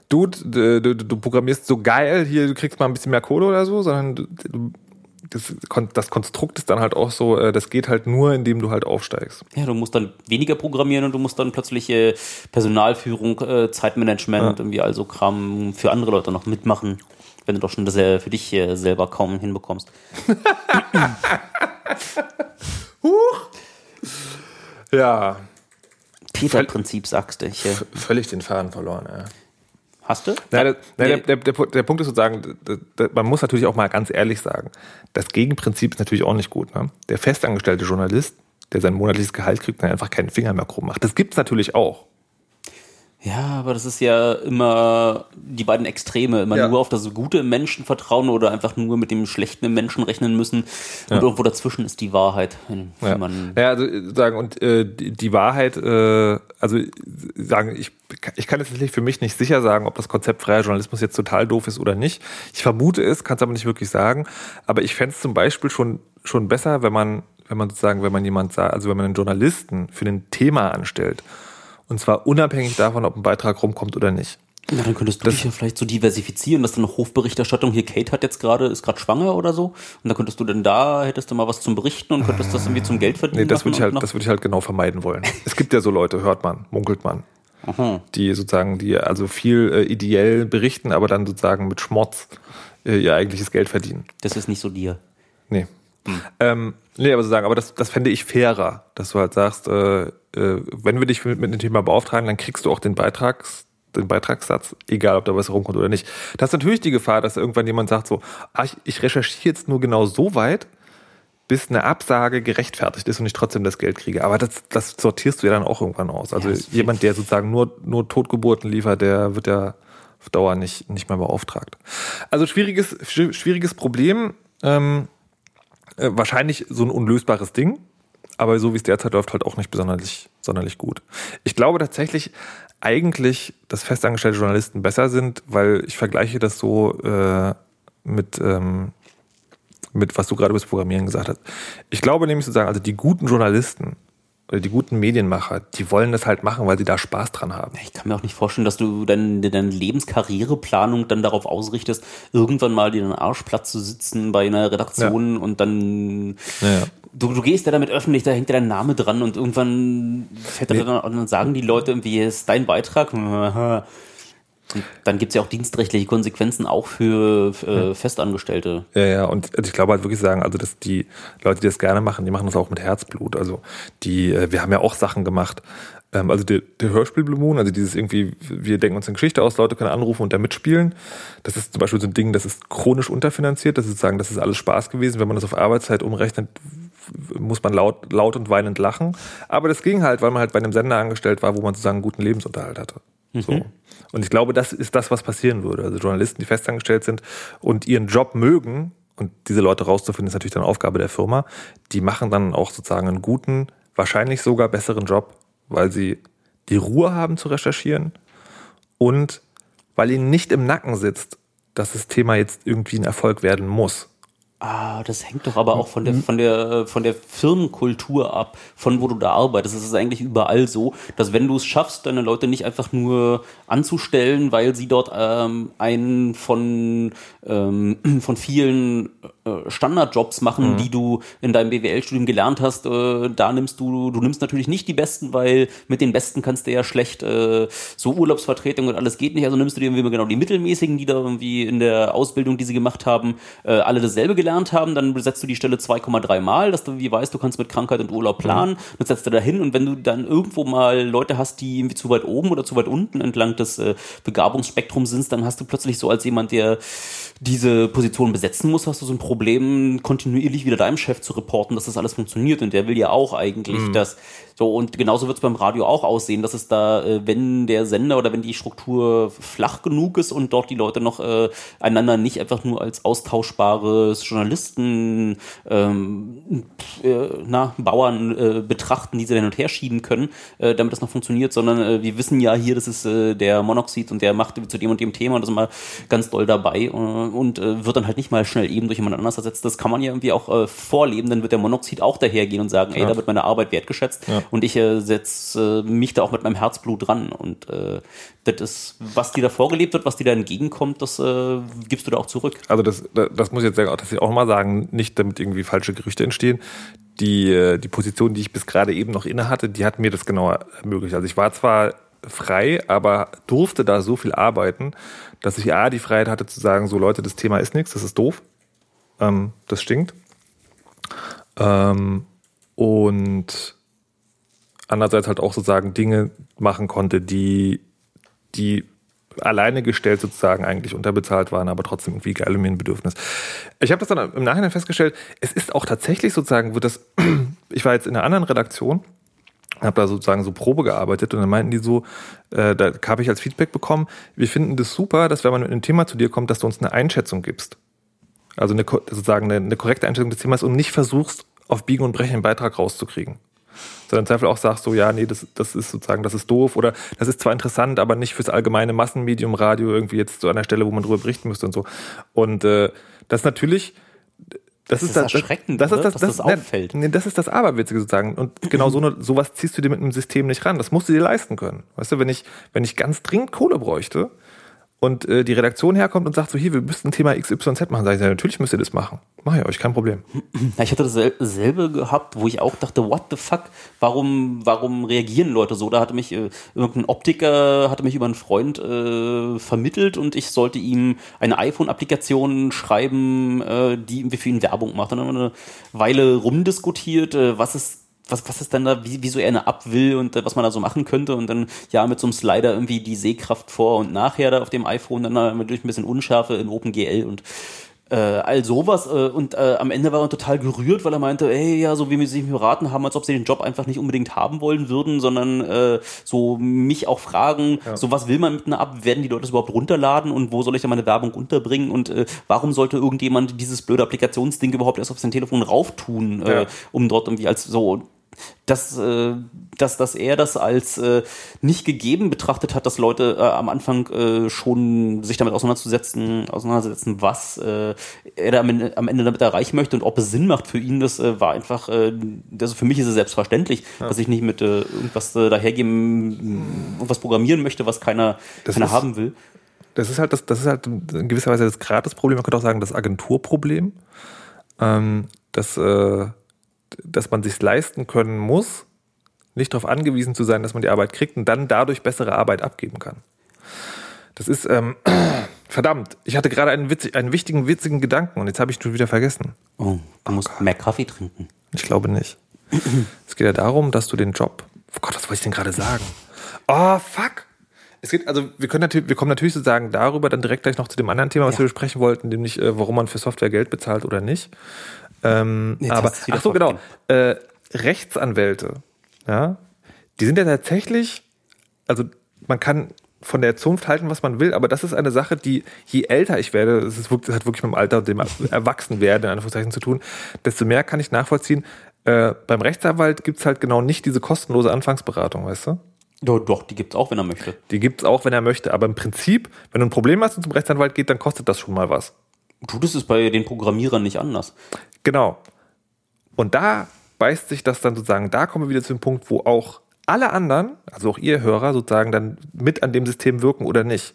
Dude, du, du, du programmierst so geil, hier, du kriegst mal ein bisschen mehr Kohle oder so, sondern du das, das Konstrukt ist dann halt auch so, äh, das geht halt nur, indem du halt aufsteigst. Ja, du musst dann weniger programmieren und du musst dann plötzlich äh, Personalführung, äh, Zeitmanagement, ja. irgendwie also Kram für andere Leute noch mitmachen, wenn du doch schon das für dich selber kaum hinbekommst. Huch! Ja. Peter-Prinzip sagst du. Völlig den Faden verloren, ja. Hast du? Nein, der, der, der, der, Punkt ist sozusagen, man muss natürlich auch mal ganz ehrlich sagen, das Gegenprinzip ist natürlich auch nicht gut. Ne? Der festangestellte Journalist, der sein monatliches Gehalt kriegt, dann einfach keinen Finger mehr krumm macht. Das gibt es natürlich auch. Ja, aber das ist ja immer die beiden Extreme, immer ja. nur auf das Gute im Menschen vertrauen oder einfach nur mit dem Schlechten im Menschen rechnen müssen. Und ja. irgendwo dazwischen ist die Wahrheit. Ja. ja, also sagen, und äh, die, die Wahrheit, äh, also sagen, ich, ich kann jetzt tatsächlich für mich nicht sicher sagen, ob das Konzept freier Journalismus jetzt total doof ist oder nicht. Ich vermute es, kann es aber nicht wirklich sagen. Aber ich fände es zum Beispiel schon, schon besser, wenn man, wenn man sozusagen, wenn man jemand sagt, also wenn man einen Journalisten für ein Thema anstellt und zwar unabhängig davon, ob ein Beitrag rumkommt oder nicht. Ja, dann könntest du das, dich ja vielleicht so diversifizieren, dass dann noch Hofberichterstattung, hier Kate hat jetzt gerade, ist gerade schwanger oder so. Und da könntest du dann da, hättest du mal was zum Berichten und könntest das irgendwie zum Geld verdienen. Nee, das würde ich halt, das würde ich halt genau vermeiden wollen. es gibt ja so Leute, hört man, munkelt man. Aha. Die sozusagen, die also viel äh, ideell berichten, aber dann sozusagen mit Schmotz äh, ihr eigentliches Geld verdienen. Das ist nicht so dir. Nee. Hm. Ähm, nee, aber sozusagen, aber das, das fände ich fairer, dass du halt sagst, äh, äh, wenn wir dich mit, mit dem Thema beauftragen, dann kriegst du auch den Beitrags, den Beitragssatz, egal ob da was rumkommt oder nicht. Das ist natürlich die Gefahr, dass irgendwann jemand sagt so, ah, ich, ich recherchiere jetzt nur genau so weit, bis eine Absage gerechtfertigt ist und ich trotzdem das Geld kriege. Aber das, das sortierst du ja dann auch irgendwann aus. Also ja, jemand, der sozusagen nur, nur Totgeburten liefert, der wird ja auf Dauer nicht, nicht mehr beauftragt. Also schwieriges, schwieriges Problem. Ähm, äh, wahrscheinlich so ein unlösbares Ding, aber so wie es derzeit läuft, halt auch nicht besonders sonderlich gut. Ich glaube tatsächlich eigentlich, dass festangestellte Journalisten besser sind, weil ich vergleiche das so äh, mit ähm, mit was du gerade über das Programmieren gesagt hast. Ich glaube nämlich sozusagen, also die guten Journalisten oder die guten Medienmacher, die wollen das halt machen, weil sie da Spaß dran haben. Ich kann mir auch nicht vorstellen, dass du deine, deine Lebenskarriereplanung dann darauf ausrichtest, irgendwann mal in den Arschplatz zu sitzen bei einer Redaktion ja. und dann ja. Du, du gehst ja damit öffentlich, da hängt ja dein Name dran und irgendwann fährt nee. dann, und dann sagen die Leute irgendwie, ist dein Beitrag. Und dann gibt es ja auch dienstrechtliche Konsequenzen auch für, für äh, Festangestellte. Ja, ja, und ich glaube halt wirklich sagen, also dass die Leute, die das gerne machen, die machen das auch mit Herzblut. Also die, äh, wir haben ja auch Sachen gemacht. Ähm, also der, der Hörspiel Blue Moon, also dieses irgendwie, wir denken uns eine Geschichte aus, Leute können anrufen und da mitspielen. Das ist zum Beispiel so ein Ding, das ist chronisch unterfinanziert. Das ist sagen, das ist alles Spaß gewesen. Wenn man das auf Arbeitszeit umrechnet, muss man laut, laut und weinend lachen. Aber das ging halt, weil man halt bei einem Sender angestellt war, wo man sozusagen einen guten Lebensunterhalt hatte. Mhm. Und ich glaube, das ist das, was passieren würde. Also Journalisten, die festangestellt sind und ihren Job mögen, und diese Leute rauszufinden, ist natürlich dann Aufgabe der Firma, die machen dann auch sozusagen einen guten, wahrscheinlich sogar besseren Job, weil sie die Ruhe haben zu recherchieren und weil ihnen nicht im Nacken sitzt, dass das Thema jetzt irgendwie ein Erfolg werden muss. Ah, das hängt doch aber auch von der, von der, von der Firmenkultur ab, von wo du da arbeitest. Es ist eigentlich überall so, dass wenn du es schaffst, deine Leute nicht einfach nur anzustellen, weil sie dort ähm, einen von, ähm, von vielen Standardjobs machen, mhm. die du in deinem BWL-Studium gelernt hast, äh, da nimmst du, du nimmst natürlich nicht die Besten, weil mit den Besten kannst du ja schlecht äh, so Urlaubsvertretung und alles geht nicht. Also nimmst du dir irgendwie genau die Mittelmäßigen, die da irgendwie in der Ausbildung, die sie gemacht haben, äh, alle dasselbe gelernt haben, dann besetzt du die Stelle 2,3 Mal, dass du wie weißt, du kannst mit Krankheit und Urlaub planen, mhm. dann setzt du da hin und wenn du dann irgendwo mal Leute hast, die irgendwie zu weit oben oder zu weit unten entlang des äh, Begabungsspektrums sind, dann hast du plötzlich so als jemand, der diese Position besetzen muss, hast du so ein Problem, kontinuierlich wieder deinem Chef zu reporten, dass das alles funktioniert und der will ja auch eigentlich, mhm. dass so, und genauso wird es beim Radio auch aussehen, dass es da, äh, wenn der Sender oder wenn die Struktur flach genug ist und dort die Leute noch äh, einander nicht einfach nur als austauschbares Journalisten, ähm, äh, na, Bauern äh, betrachten, die sie hin und her schieben können, äh, damit das noch funktioniert, sondern äh, wir wissen ja hier, das ist äh, der Monoxid und der macht zu dem und dem Thema und das ist immer ganz doll dabei äh, und äh, wird dann halt nicht mal schnell eben durch jemand anders ersetzt. Das kann man ja irgendwie auch äh, vorleben, dann wird der Monoxid auch dahergehen und sagen, ey, da wird meine Arbeit wertgeschätzt. Ja und ich äh, setze äh, mich da auch mit meinem Herzblut dran. Und äh, das ist, was dir da vorgelebt wird, was dir da entgegenkommt, das äh, gibst du da auch zurück. Also das, das muss ich jetzt auch mal sagen, nicht damit irgendwie falsche Gerüchte entstehen. Die, äh, die Position, die ich bis gerade eben noch inne hatte, die hat mir das genau ermöglicht. Also ich war zwar frei, aber durfte da so viel arbeiten, dass ich A, die Freiheit hatte zu sagen, so Leute, das Thema ist nichts, das ist doof, ähm, das stinkt. Ähm, und andererseits halt auch sozusagen Dinge machen konnte, die, die alleine gestellt sozusagen eigentlich unterbezahlt waren, aber trotzdem irgendwie geil um ihren Bedürfnis. Ich habe das dann im Nachhinein festgestellt, es ist auch tatsächlich sozusagen, wird das, ich war jetzt in einer anderen Redaktion, habe da sozusagen so Probe gearbeitet und dann meinten die so, äh, da habe ich als Feedback bekommen, wir finden das super, dass wenn man mit einem Thema zu dir kommt, dass du uns eine Einschätzung gibst. Also eine, sozusagen eine, eine korrekte Einschätzung des Themas und nicht versuchst, auf Biegen und Brechen einen Beitrag rauszukriegen sondern im Zweifel auch sagst so, ja, nee, das, das ist sozusagen, das ist doof oder das ist zwar interessant, aber nicht fürs allgemeine Massenmedium Radio irgendwie jetzt so an der Stelle, wo man drüber berichten müsste und so. Und äh, das natürlich, das, das ist, das, erschreckend, das, das ist das, das, das auffällt. Nee, das ist das Aberwitzige sozusagen. Und genau so eine, sowas ziehst du dir mit einem System nicht ran. Das musst du dir leisten können. Weißt du, wenn ich, wenn ich ganz dringend Kohle bräuchte und äh, die Redaktion herkommt und sagt so, hier, wir müssten Thema XYZ machen, sage ich, ja, natürlich müsst ihr das machen. Mach ich euch, kein Problem. Ich hatte dasselbe gehabt, wo ich auch dachte, what the fuck, warum, warum reagieren Leute so? Da hatte mich äh, irgendein Optiker, hatte mich über einen Freund äh, vermittelt und ich sollte ihm eine iPhone-Applikation schreiben, äh, die für ihn Werbung macht. Und dann haben wir eine Weile rumdiskutiert, äh, was ist was, was ist denn da, wie, wieso er eine ab will und äh, was man da so machen könnte und dann ja mit so einem Slider irgendwie die Sehkraft vor und nachher da auf dem iPhone, dann natürlich ein bisschen Unschärfe in OpenGL und äh, all sowas äh, und äh, am Ende war er total gerührt, weil er meinte, ey, ja, so wie wir sich beraten haben, als ob sie den Job einfach nicht unbedingt haben wollen würden, sondern äh, so mich auch fragen, ja. so was will man mit einer App, werden die Leute das überhaupt runterladen und wo soll ich da meine Werbung unterbringen und äh, warum sollte irgendjemand dieses blöde Applikationsding überhaupt erst auf sein Telefon rauftun, äh, ja. um dort irgendwie als so dass, äh, dass, dass er das als äh, nicht gegeben betrachtet hat, dass Leute äh, am Anfang äh, schon sich damit auseinanderzusetzen, auseinandersetzen, was äh, er da am Ende, am Ende damit erreichen möchte und ob es Sinn macht für ihn, das äh, war einfach, äh, also für mich ist es selbstverständlich, ja. dass ich nicht mit äh, irgendwas äh, dahergeben, irgendwas programmieren möchte, was keiner, keiner ist, haben will. Das ist halt das, das ist halt in gewisser Weise das Gratisproblem, man könnte auch sagen, das Agenturproblem. Ähm, das äh dass man sich leisten können muss, nicht darauf angewiesen zu sein, dass man die Arbeit kriegt und dann dadurch bessere Arbeit abgeben kann. Das ist, ähm, verdammt, ich hatte gerade einen, witzig, einen wichtigen, witzigen Gedanken und jetzt habe ich schon wieder vergessen. Oh, du musst oh mehr Kaffee trinken. Ich glaube nicht. es geht ja darum, dass du den Job. Oh Gott, was wollte ich denn gerade sagen? Oh, fuck. Es geht, also wir können natürlich, wir kommen natürlich sozusagen darüber dann direkt gleich noch zu dem anderen Thema, was ja. wir besprechen wollten, nämlich äh, warum man für Software Geld bezahlt oder nicht. Ähm, aber, ach so, genau. Äh, Rechtsanwälte, ja, die sind ja tatsächlich, also man kann von der Zunft halten, was man will, aber das ist eine Sache, die, je älter ich werde, das, ist, das hat wirklich mit dem Alter und dem Erwachsenwerden in Anführungszeichen zu tun, desto mehr kann ich nachvollziehen. Äh, beim Rechtsanwalt gibt's halt genau nicht diese kostenlose Anfangsberatung, weißt du? Doch, doch die gibt's auch, wenn er möchte. Die gibt's auch, wenn er möchte. Aber im Prinzip, wenn du ein Problem hast und zum Rechtsanwalt geht, dann kostet das schon mal was. Tut es bei den Programmierern nicht anders. Genau. Und da beißt sich das dann sozusagen, da kommen wir wieder zu dem Punkt, wo auch alle anderen, also auch ihr Hörer, sozusagen dann mit an dem System wirken oder nicht.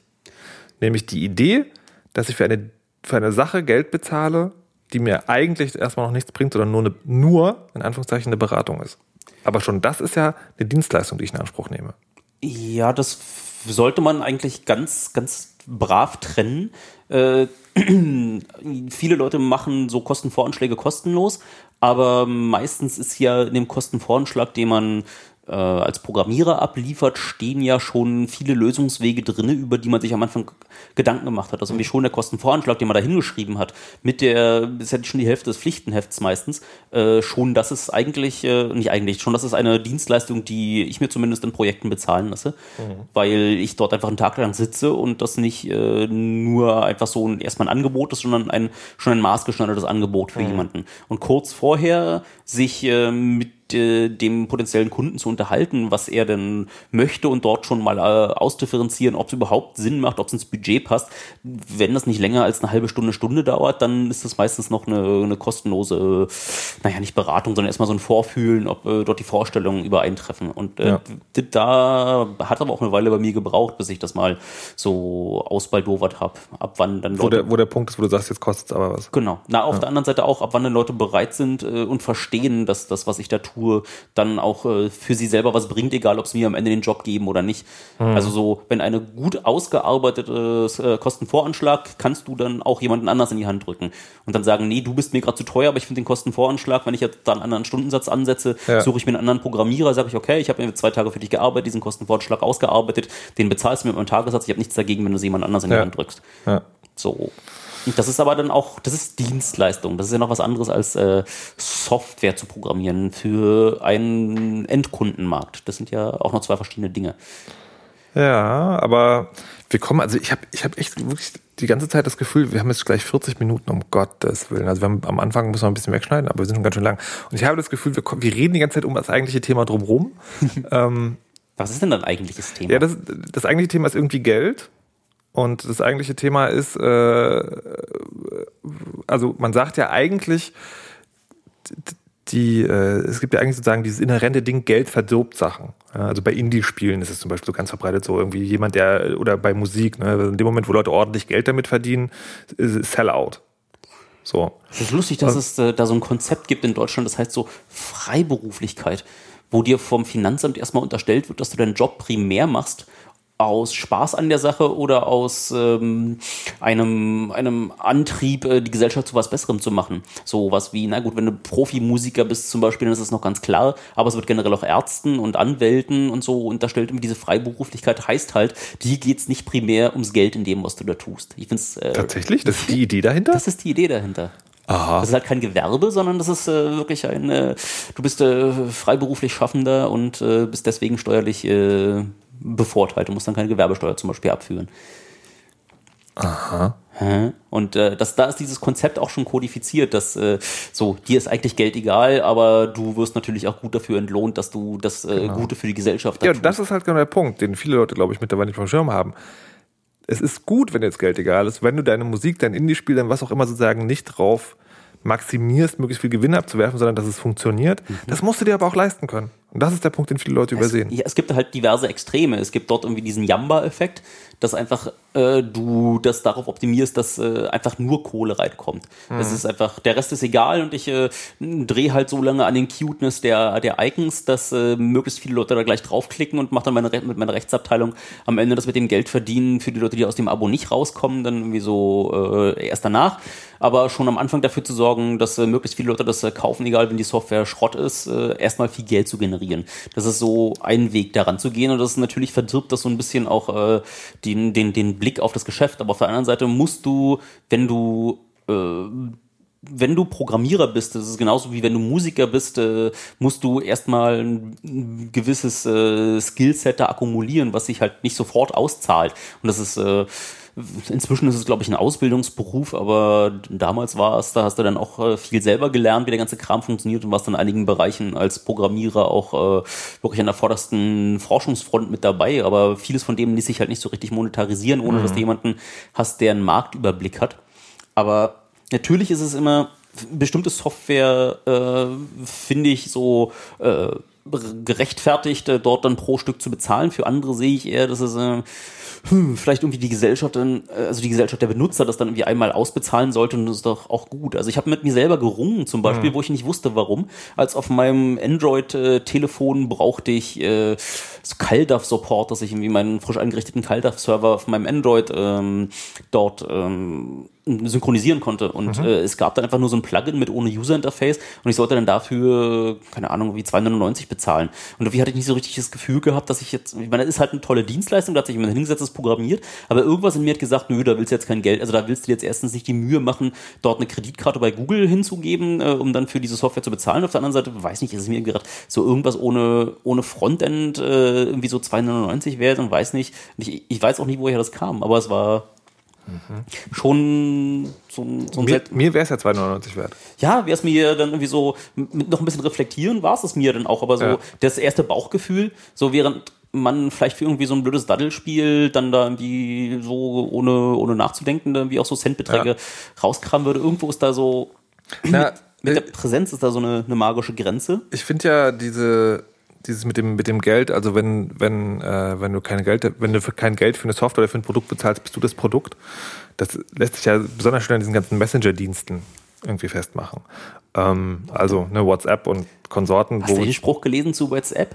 Nämlich die Idee, dass ich für eine, für eine Sache Geld bezahle, die mir eigentlich erstmal noch nichts bringt, sondern nur, eine, nur in Anführungszeichen eine Beratung ist. Aber schon das ist ja eine Dienstleistung, die ich in Anspruch nehme. Ja, das sollte man eigentlich ganz, ganz brav trennen. Äh, viele Leute machen so Kostenvoranschläge kostenlos, aber meistens ist ja in dem Kostenvoranschlag, den man äh, als Programmierer abliefert, stehen ja schon viele Lösungswege drin, über die man sich am Anfang Gedanken gemacht hat. Also wie schon der Kostenvoranschlag, den man da hingeschrieben hat, mit der, ist ja schon die Hälfte des Pflichtenhefts meistens, äh, schon das ist eigentlich, äh, nicht eigentlich, schon das ist eine Dienstleistung, die ich mir zumindest in Projekten bezahlen lasse, mhm. weil ich dort einfach einen Tag lang sitze und das nicht äh, nur einfach so ein, erstmal ein Angebot ist, sondern ein, schon ein maßgeschneidertes Angebot für mhm. jemanden. Und kurz vorher sich äh, mit äh, dem potenziellen Kunden zu unterhalten, was er denn möchte und dort schon mal äh, ausdifferenzieren, ob es überhaupt Sinn macht, ob es ins Budget passt. Wenn das nicht länger als eine halbe Stunde, Stunde dauert, dann ist das meistens noch eine, eine kostenlose, naja, nicht Beratung, sondern erstmal so ein Vorfühlen, ob äh, dort die Vorstellungen übereintreffen. Und äh, ja. da hat aber auch eine Weile bei mir gebraucht, bis ich das mal so ausbaldowert habe. Ab wann dann Leute, wo, der, wo der Punkt ist, wo du sagst, jetzt kostet es aber was. Genau. Na, auf ja. der anderen Seite auch, ab wann dann Leute bereit sind und verstehen, dass das, was ich da tue, Tour dann auch äh, für sie selber was bringt, egal ob es mir am Ende den Job geben oder nicht. Mhm. Also so, wenn eine gut ausgearbeitete äh, Kostenvoranschlag, kannst du dann auch jemanden anders in die Hand drücken und dann sagen, nee, du bist mir gerade zu teuer, aber ich finde den Kostenvoranschlag, wenn ich jetzt da einen anderen Stundensatz ansetze, ja. suche ich mir einen anderen Programmierer, sage ich, okay, ich habe mir zwei Tage für dich gearbeitet, diesen Kostenvoranschlag ausgearbeitet, den bezahlst du mir mit meinem Tagessatz, ich habe nichts dagegen, wenn du sie jemand anders in die ja. Hand drückst. Ja. So. Das ist aber dann auch, das ist Dienstleistung. Das ist ja noch was anderes als äh, Software zu programmieren für einen Endkundenmarkt. Das sind ja auch noch zwei verschiedene Dinge. Ja, aber wir kommen, also ich habe ich hab echt wirklich die ganze Zeit das Gefühl, wir haben jetzt gleich 40 Minuten, um Gottes Willen. Also wir haben am Anfang müssen wir ein bisschen wegschneiden, aber wir sind schon ganz schön lang. Und ich habe das Gefühl, wir, wir reden die ganze Zeit um das eigentliche Thema drumherum. ähm, was ist denn dein eigentliches Thema? Ja, das, das eigentliche Thema ist irgendwie Geld. Und das eigentliche Thema ist, äh, also man sagt ja eigentlich, die, äh, es gibt ja eigentlich sozusagen dieses inhärente Ding, Geld verdirbt Sachen. Ja, also bei Indie-Spielen ist es zum Beispiel so ganz verbreitet so irgendwie jemand, der, oder bei Musik, ne, in dem Moment, wo Leute ordentlich Geld damit verdienen, ist es Sellout. So. Es ist lustig, dass es äh, da so ein Konzept gibt in Deutschland, das heißt so Freiberuflichkeit, wo dir vom Finanzamt erstmal unterstellt wird, dass du deinen Job primär machst aus Spaß an der Sache oder aus ähm, einem, einem Antrieb, äh, die Gesellschaft zu was Besserem zu machen. So was wie, na gut, wenn du Profimusiker bist zum Beispiel, dann ist das noch ganz klar, aber es wird generell auch Ärzten und Anwälten und so unterstellt, diese Freiberuflichkeit heißt halt, die geht's nicht primär ums Geld in dem, was du da tust. Ich find's, äh, Tatsächlich? Das ist die Idee dahinter? Das ist die Idee dahinter. Aha. Das ist halt kein Gewerbe, sondern das ist äh, wirklich ein, äh, du bist äh, freiberuflich Schaffender und äh, bist deswegen steuerlich äh, bevorteilt. Du musst dann keine Gewerbesteuer zum Beispiel abführen. Aha. Und äh, das, da ist dieses Konzept auch schon kodifiziert, dass äh, so, dir ist eigentlich Geld egal, aber du wirst natürlich auch gut dafür entlohnt, dass du das äh, genau. Gute für die Gesellschaft Ja, tust. das ist halt genau der Punkt, den viele Leute, glaube ich, mittlerweile nicht vom Schirm haben. Es ist gut, wenn jetzt Geld egal ist, wenn du deine Musik, dein Indie-Spiel, dann was auch immer sozusagen nicht drauf maximierst, möglichst viel Gewinn abzuwerfen, sondern dass es funktioniert. Mhm. Das musst du dir aber auch leisten können. Und das ist der Punkt, den viele Leute es, übersehen. Ja, es gibt halt diverse Extreme. Es gibt dort irgendwie diesen Jamba-Effekt, dass einfach äh, du das darauf optimierst, dass äh, einfach nur Kohle reinkommt. Mhm. Es ist einfach, der Rest ist egal und ich äh, drehe halt so lange an den Cuteness der, der Icons, dass äh, möglichst viele Leute da gleich draufklicken und mache dann meine, mit meiner Rechtsabteilung am Ende das mit dem Geld verdienen für die Leute, die aus dem Abo nicht rauskommen, dann irgendwie so äh, erst danach. Aber schon am Anfang dafür zu sorgen, dass äh, möglichst viele Leute das kaufen, egal wenn die Software Schrott ist, erstmal viel Geld zu generieren generieren. Das ist so ein Weg daran zu gehen und das ist natürlich verdirbt das so ein bisschen auch äh, den, den, den Blick auf das Geschäft. Aber auf der anderen Seite musst du, wenn du äh, wenn du Programmierer bist, das ist genauso wie wenn du Musiker bist, äh, musst du erstmal ein gewisses äh, Skillset da akkumulieren, was sich halt nicht sofort auszahlt. Und das ist äh, Inzwischen ist es, glaube ich, ein Ausbildungsberuf, aber damals war es, da hast du dann auch äh, viel selber gelernt, wie der ganze Kram funktioniert und warst in einigen Bereichen als Programmierer auch äh, wirklich an der vordersten Forschungsfront mit dabei. Aber vieles von dem ließ sich halt nicht so richtig monetarisieren, ohne mhm. dass du jemanden hast, der einen Marktüberblick hat. Aber natürlich ist es immer, bestimmte Software, äh, finde ich, so äh, gerechtfertigt, äh, dort dann pro Stück zu bezahlen. Für andere sehe ich eher, dass es äh, hm, vielleicht irgendwie die Gesellschaft dann, äh, also die Gesellschaft der Benutzer das dann irgendwie einmal ausbezahlen sollte und das ist doch auch gut. Also ich habe mit mir selber gerungen, zum Beispiel, mhm. wo ich nicht wusste, warum. Als auf meinem Android-Telefon brauchte ich äh, so CalDAV-Support, dass ich irgendwie meinen frisch eingerichteten CalDAV-Server auf meinem Android ähm, dort ähm, synchronisieren konnte. Und mhm. äh, es gab dann einfach nur so ein Plugin mit ohne User-Interface und ich sollte dann dafür, keine Ahnung, wie 299 bezahlen. Und irgendwie hatte ich nicht so richtig das Gefühl gehabt, dass ich jetzt, ich meine, das ist halt eine tolle Dienstleistung, da hat sich jemand hingesetzt, das programmiert, aber irgendwas in mir hat gesagt, nö, da willst du jetzt kein Geld, also da willst du jetzt erstens nicht die Mühe machen, dort eine Kreditkarte bei Google hinzugeben, äh, um dann für diese Software zu bezahlen. Auf der anderen Seite, weiß nicht, ist es mir gedacht, so irgendwas ohne, ohne Frontend, äh, irgendwie so 299 wert und weiß nicht, ich, ich weiß auch nicht, woher das kam, aber es war Mhm. Schon so ein, so ein Mir, mir wäre es ja 2,99 wert. Ja, wäre es mir dann irgendwie so, mit noch ein bisschen reflektieren war es es mir dann auch, aber so ja. das erste Bauchgefühl, so während man vielleicht für irgendwie so ein blödes Daddelspiel dann da irgendwie so ohne, ohne nachzudenken irgendwie auch so Centbeträge ja. rauskramen würde. Irgendwo ist da so, Na, mit der Präsenz ist da so eine, eine magische Grenze. Ich finde ja diese dieses mit dem, mit dem Geld, also wenn, wenn, äh, wenn du kein Geld, wenn du für kein Geld für eine Software oder für ein Produkt bezahlst, bist du das Produkt. Das lässt sich ja besonders schön an diesen ganzen Messenger-Diensten irgendwie festmachen. Ähm, also ne, WhatsApp und Konsorten. Hast du den Spruch gelesen zu WhatsApp?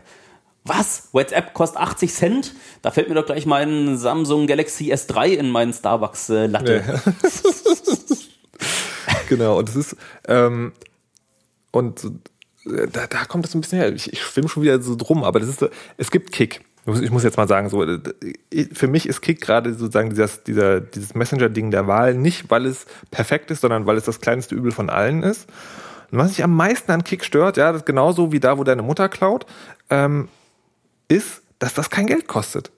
Was? WhatsApp kostet 80 Cent? Da fällt mir doch gleich mein Samsung Galaxy S3 in meinen Starbucks-Latte. Ja. genau, und es ist, ähm, und da, da kommt das ein bisschen her. Ich, ich schwimme schon wieder so drum, aber das ist so, es gibt Kick. Ich muss jetzt mal sagen, so, für mich ist Kick gerade sozusagen dieses, dieser, dieses Messenger-Ding der Wahl nicht, weil es perfekt ist, sondern weil es das kleinste Übel von allen ist. Und was mich am meisten an Kick stört, ja, das genauso wie da, wo deine Mutter klaut, ähm, ist, dass das kein Geld kostet.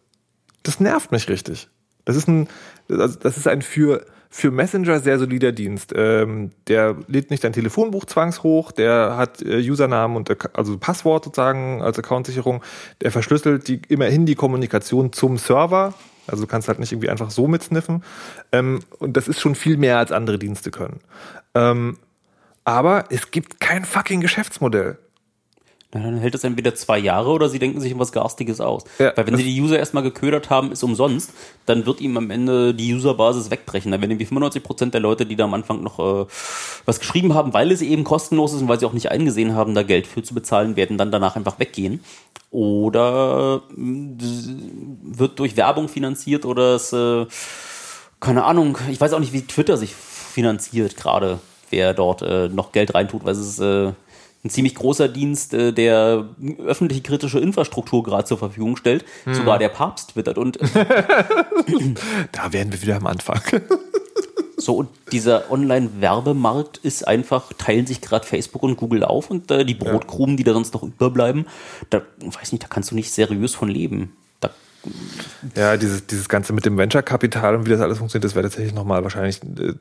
Das nervt mich richtig. Das ist ein, also das ist ein für für Messenger sehr solider Dienst. Ähm, der lädt nicht dein Telefonbuch zwangshoch, der hat äh, Usernamen und also Passwort sozusagen als Accountsicherung, der verschlüsselt die, immerhin die Kommunikation zum Server. Also du kannst halt nicht irgendwie einfach so mitsniffen. Ähm, und das ist schon viel mehr als andere Dienste können. Ähm, aber es gibt kein fucking Geschäftsmodell. Na, dann hält es entweder zwei Jahre oder sie denken sich was Garstiges aus. Ja, Weil wenn das- sie die User erstmal geködert haben, ist umsonst, dann wird ihm am Ende die Userbasis wegbrechen. Dann werden irgendwie 95% der Leute, die da am Anfang noch äh, was geschrieben haben, weil es eben kostenlos ist und weil sie auch nicht eingesehen haben, da Geld für zu bezahlen, werden dann danach einfach weggehen. Oder wird durch Werbung finanziert oder es, äh, keine Ahnung, ich weiß auch nicht, wie Twitter sich finanziert gerade, wer dort äh, noch Geld reintut, weil es ist äh, ein ziemlich großer Dienst, äh, der öffentliche kritische Infrastruktur gerade zur Verfügung stellt. Sogar der Papst twittert und Da wären wir wieder am Anfang. so und dieser Online-Werbemarkt ist einfach, teilen sich gerade Facebook und Google auf und äh, die Brotkrumen, die da sonst noch überbleiben, da weiß nicht, da kannst du nicht seriös von leben. Da, Ja, dieses, dieses Ganze mit dem Venture-Kapital und wie das alles funktioniert, das wäre tatsächlich nochmal wahrscheinlich äh,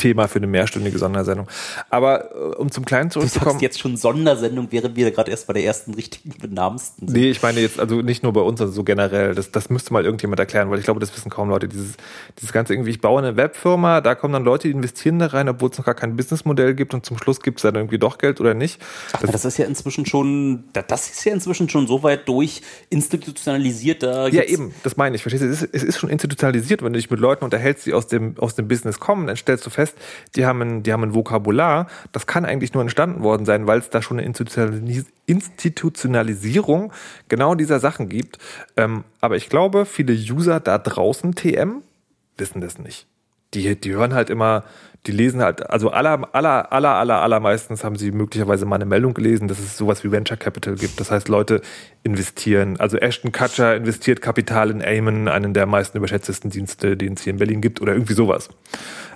Thema für eine mehrstündige Sondersendung. Aber äh, um zum Kleinen du zurückzukommen. sagst jetzt schon Sondersendung, während wir gerade erst bei der ersten richtigen benamsten sind. Nee, ich meine jetzt also nicht nur bei uns, sondern so generell. Das, das müsste mal irgendjemand erklären, weil ich glaube, das wissen kaum Leute. Dieses, dieses ganze irgendwie, ich baue eine Webfirma, da kommen dann Leute, die investieren da rein, obwohl es noch gar kein Businessmodell gibt und zum Schluss gibt es dann irgendwie doch Geld oder nicht. Aber das ist ja inzwischen schon, da- das ist ja inzwischen schon so weit durch institutionalisiert. Da Ja, eben, das meine ich. Verstehst du? Es ist, es ist schon institutionalisiert, wenn du dich mit Leuten unterhältst, die aus dem, aus dem Business kommen, dann stellst du fest, die haben, ein, die haben ein Vokabular, das kann eigentlich nur entstanden worden sein, weil es da schon eine Institutionalis Institutionalisierung genau dieser Sachen gibt. Ähm, aber ich glaube, viele User da draußen, TM, wissen das nicht. Die, die hören halt immer, die lesen halt, also aller, aller, aller, aller, allermeistens haben sie möglicherweise mal eine Meldung gelesen, dass es sowas wie Venture Capital gibt. Das heißt, Leute investieren. Also Ashton Kutcher investiert Kapital in Amen, einen der meisten überschätztesten Dienste, den es hier in Berlin gibt, oder irgendwie sowas.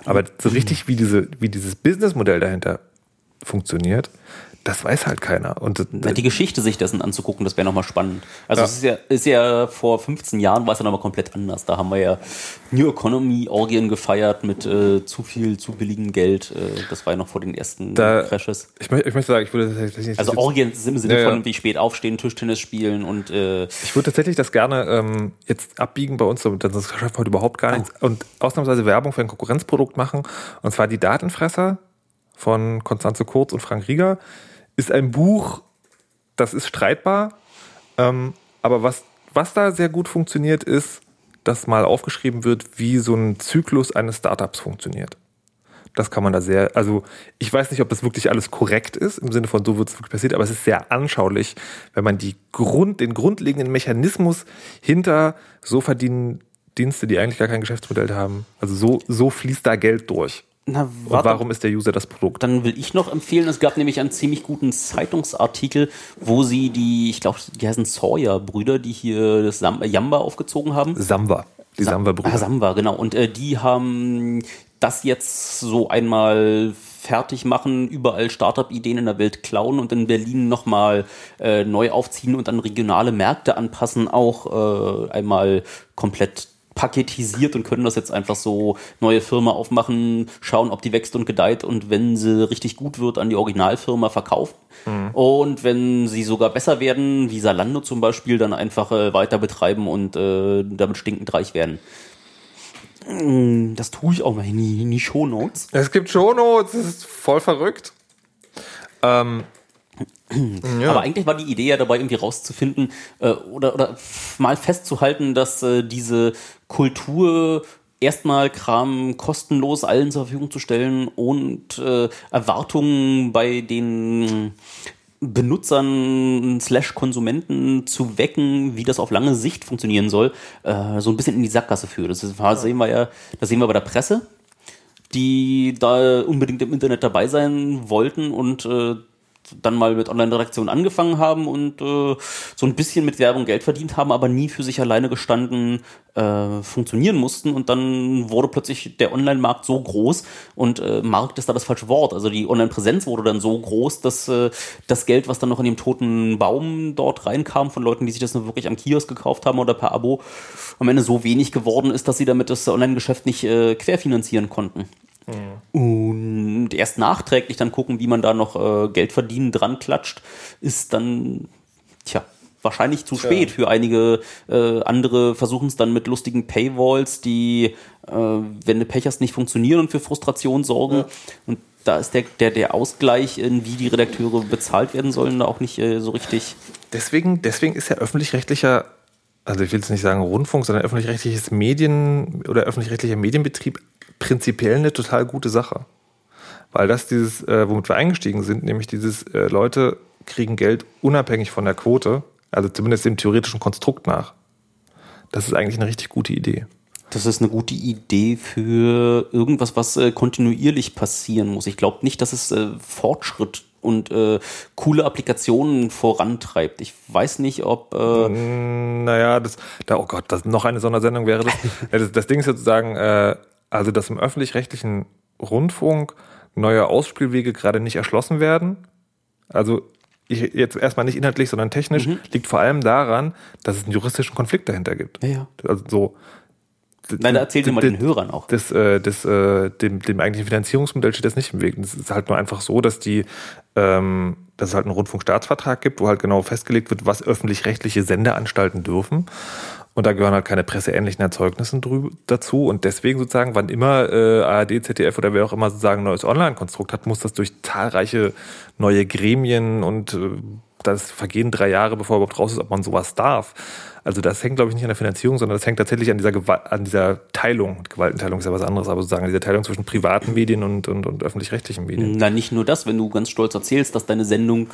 Aber so richtig, wie diese, wie dieses Businessmodell dahinter funktioniert, das weiß halt keiner. Und Na, die Geschichte sich dessen anzugucken, das wäre nochmal spannend. Also es ist ja, ist ja vor 15 Jahren war es ja nochmal komplett anders. Da haben wir ja New Economy Orgien gefeiert mit äh, zu viel, zu billigem Geld. Äh, das war ja noch vor den ersten Da- Crashes. ich, möchte, ich möchte sagen, ich würde tatsächlich nicht Also Orgien im Sinne Ja, ja. von wie spät aufstehen, Tischtennis spielen und äh, Ich würde tatsächlich das gerne ähm, jetzt abbiegen bei uns, so, das schaffen wir heute überhaupt gar nichts. Und ausnahmsweise Werbung für ein Konkurrenzprodukt machen. Und zwar die Datenfresser von Konstanze Kurz und Frank Rieger ist ein Buch, das ist streitbar. Ähm, aber was, was da sehr gut funktioniert, ist, dass mal aufgeschrieben wird, wie so ein Zyklus eines Startups funktioniert. Das kann man da sehr, also ich weiß nicht, ob das wirklich alles korrekt ist, im Sinne von so wird es wirklich passiert, aber es ist sehr anschaulich, wenn man die Grund, den grundlegenden Mechanismus hinter so verdienen Dienste, die eigentlich gar kein Geschäftsmodell haben. Also so, so fließt da Geld durch. Na, warum ist der User das Produkt? dann will ich noch empfehlen, es gab nämlich einen ziemlich guten Zeitungsartikel, wo sie die, ich glaube, die heißen Sawyer-Brüder, die hier das Sam Jamba aufgezogen haben. Samba. Die Ah, Samba-Brüder. Samba, genau. Und äh, die haben das jetzt so einmal fertig machen, überall Startup-Ideen in der Welt klauen und in Berlin nochmal äh, neu aufziehen und an regionale Märkte anpassen, auch äh, einmal komplett paketisiert und können das jetzt einfach so neue Firma aufmachen, schauen, ob die wächst und gedeiht und wenn sie richtig gut wird, an die Originalfirma verkaufen. Und wenn sie sogar besser werden, wie Salando zum Beispiel, dann einfach äh, weiter betreiben und äh, damit stinkend reich werden. Mm, Das tue ich auch mal in die, in die Shownotes. Es gibt Shownotes, das ist voll verrückt. Ähm, ja. Aber eigentlich war die Idee ja dabei, irgendwie rauszufinden äh, oder, oder mal festzuhalten, dass äh, diese Kultur erstmal Kram kostenlos allen zur Verfügung zu stellen und äh, Erwartungen bei den Benutzern slash Konsumenten zu wecken, wie das auf lange Sicht funktionieren soll, äh, so ein bisschen in die Sackgasse führt. Das ist, das sehen wir ja, das sehen wir bei der Presse, die da unbedingt im Internet dabei sein wollten und äh, dann mal mit Online-Redaktion angefangen haben und äh, so ein bisschen mit Werbung Geld verdient haben, aber nie für sich alleine gestanden äh, funktionieren mussten. Und dann wurde plötzlich der Online-Markt so groß und äh, Markt ist da das falsche Wort. Also die Online-Präsenz wurde dann so groß, dass äh, das Geld, was dann noch in dem toten Baum dort reinkam, von Leuten, die sich das nur wirklich am Kiosk gekauft haben oder per Abo, am Ende so wenig geworden ist, dass sie damit das Online-Geschäft nicht äh, querfinanzieren konnten. Und erst nachträglich dann gucken, wie man da noch äh, Geld verdienen dran klatscht, ist dann, tja, wahrscheinlich zu spät für einige äh, andere versuchen es dann mit lustigen Paywalls, die, äh, wenn du Pech hast, nicht funktionieren und für Frustration sorgen. Und da ist der, der, der Ausgleich, in wie die Redakteure bezahlt werden sollen, da auch nicht äh, so richtig. Deswegen, deswegen ist ja öffentlich-rechtlicher, also ich will jetzt nicht sagen Rundfunk, sondern öffentlich-rechtliches Medien oder öffentlich-rechtlicher Medienbetrieb prinzipiell eine total gute Sache. Weil das dieses, äh, womit wir eingestiegen sind, nämlich dieses, äh, Leute kriegen Geld unabhängig von der Quote, also zumindest dem theoretischen Konstrukt nach. Das ist eigentlich eine richtig gute Idee. Das ist eine gute Idee für irgendwas, was äh, kontinuierlich passieren muss. Ich glaube nicht, dass es äh, Fortschritt und äh, coole Applikationen vorantreibt. Ich weiß nicht, ob. Äh naja, das, da, oh Gott, das noch eine Sondersendung wäre das. das, das Ding ist sozusagen, äh, also dass im öffentlich-rechtlichen Rundfunk neue Ausspielwege gerade nicht erschlossen werden. Also ich, jetzt erstmal nicht inhaltlich, sondern technisch, mhm. liegt vor allem daran, dass es einen juristischen Konflikt dahinter gibt. Ja, ja. Also so, Nein, da erzählt mal den Hörern auch. Das, äh, das, äh, dem, dem eigentlichen Finanzierungsmodell steht das nicht im Weg. Es ist halt nur einfach so, dass die, ähm, dass es halt einen Rundfunkstaatsvertrag gibt, wo halt genau festgelegt wird, was öffentlich-rechtliche Sendeanstalten dürfen. Und da gehören halt keine presseähnlichen Erzeugnisse dazu. Und deswegen sozusagen, wann immer äh, ARD, ZDF oder wer auch immer sozusagen ein neues Online-Konstrukt hat, muss das durch zahlreiche neue Gremien und äh, das vergehen drei Jahre, bevor überhaupt raus ist, ob man sowas darf. Also das hängt, glaube ich, nicht an der Finanzierung, sondern das hängt tatsächlich an dieser, Gewalt, an dieser Teilung. Gewaltenteilung ist ja was anderes, aber sozusagen an dieser Teilung zwischen privaten Medien und, und, und öffentlich-rechtlichen Medien. Na, nicht nur das, wenn du ganz stolz erzählst, dass deine Sendung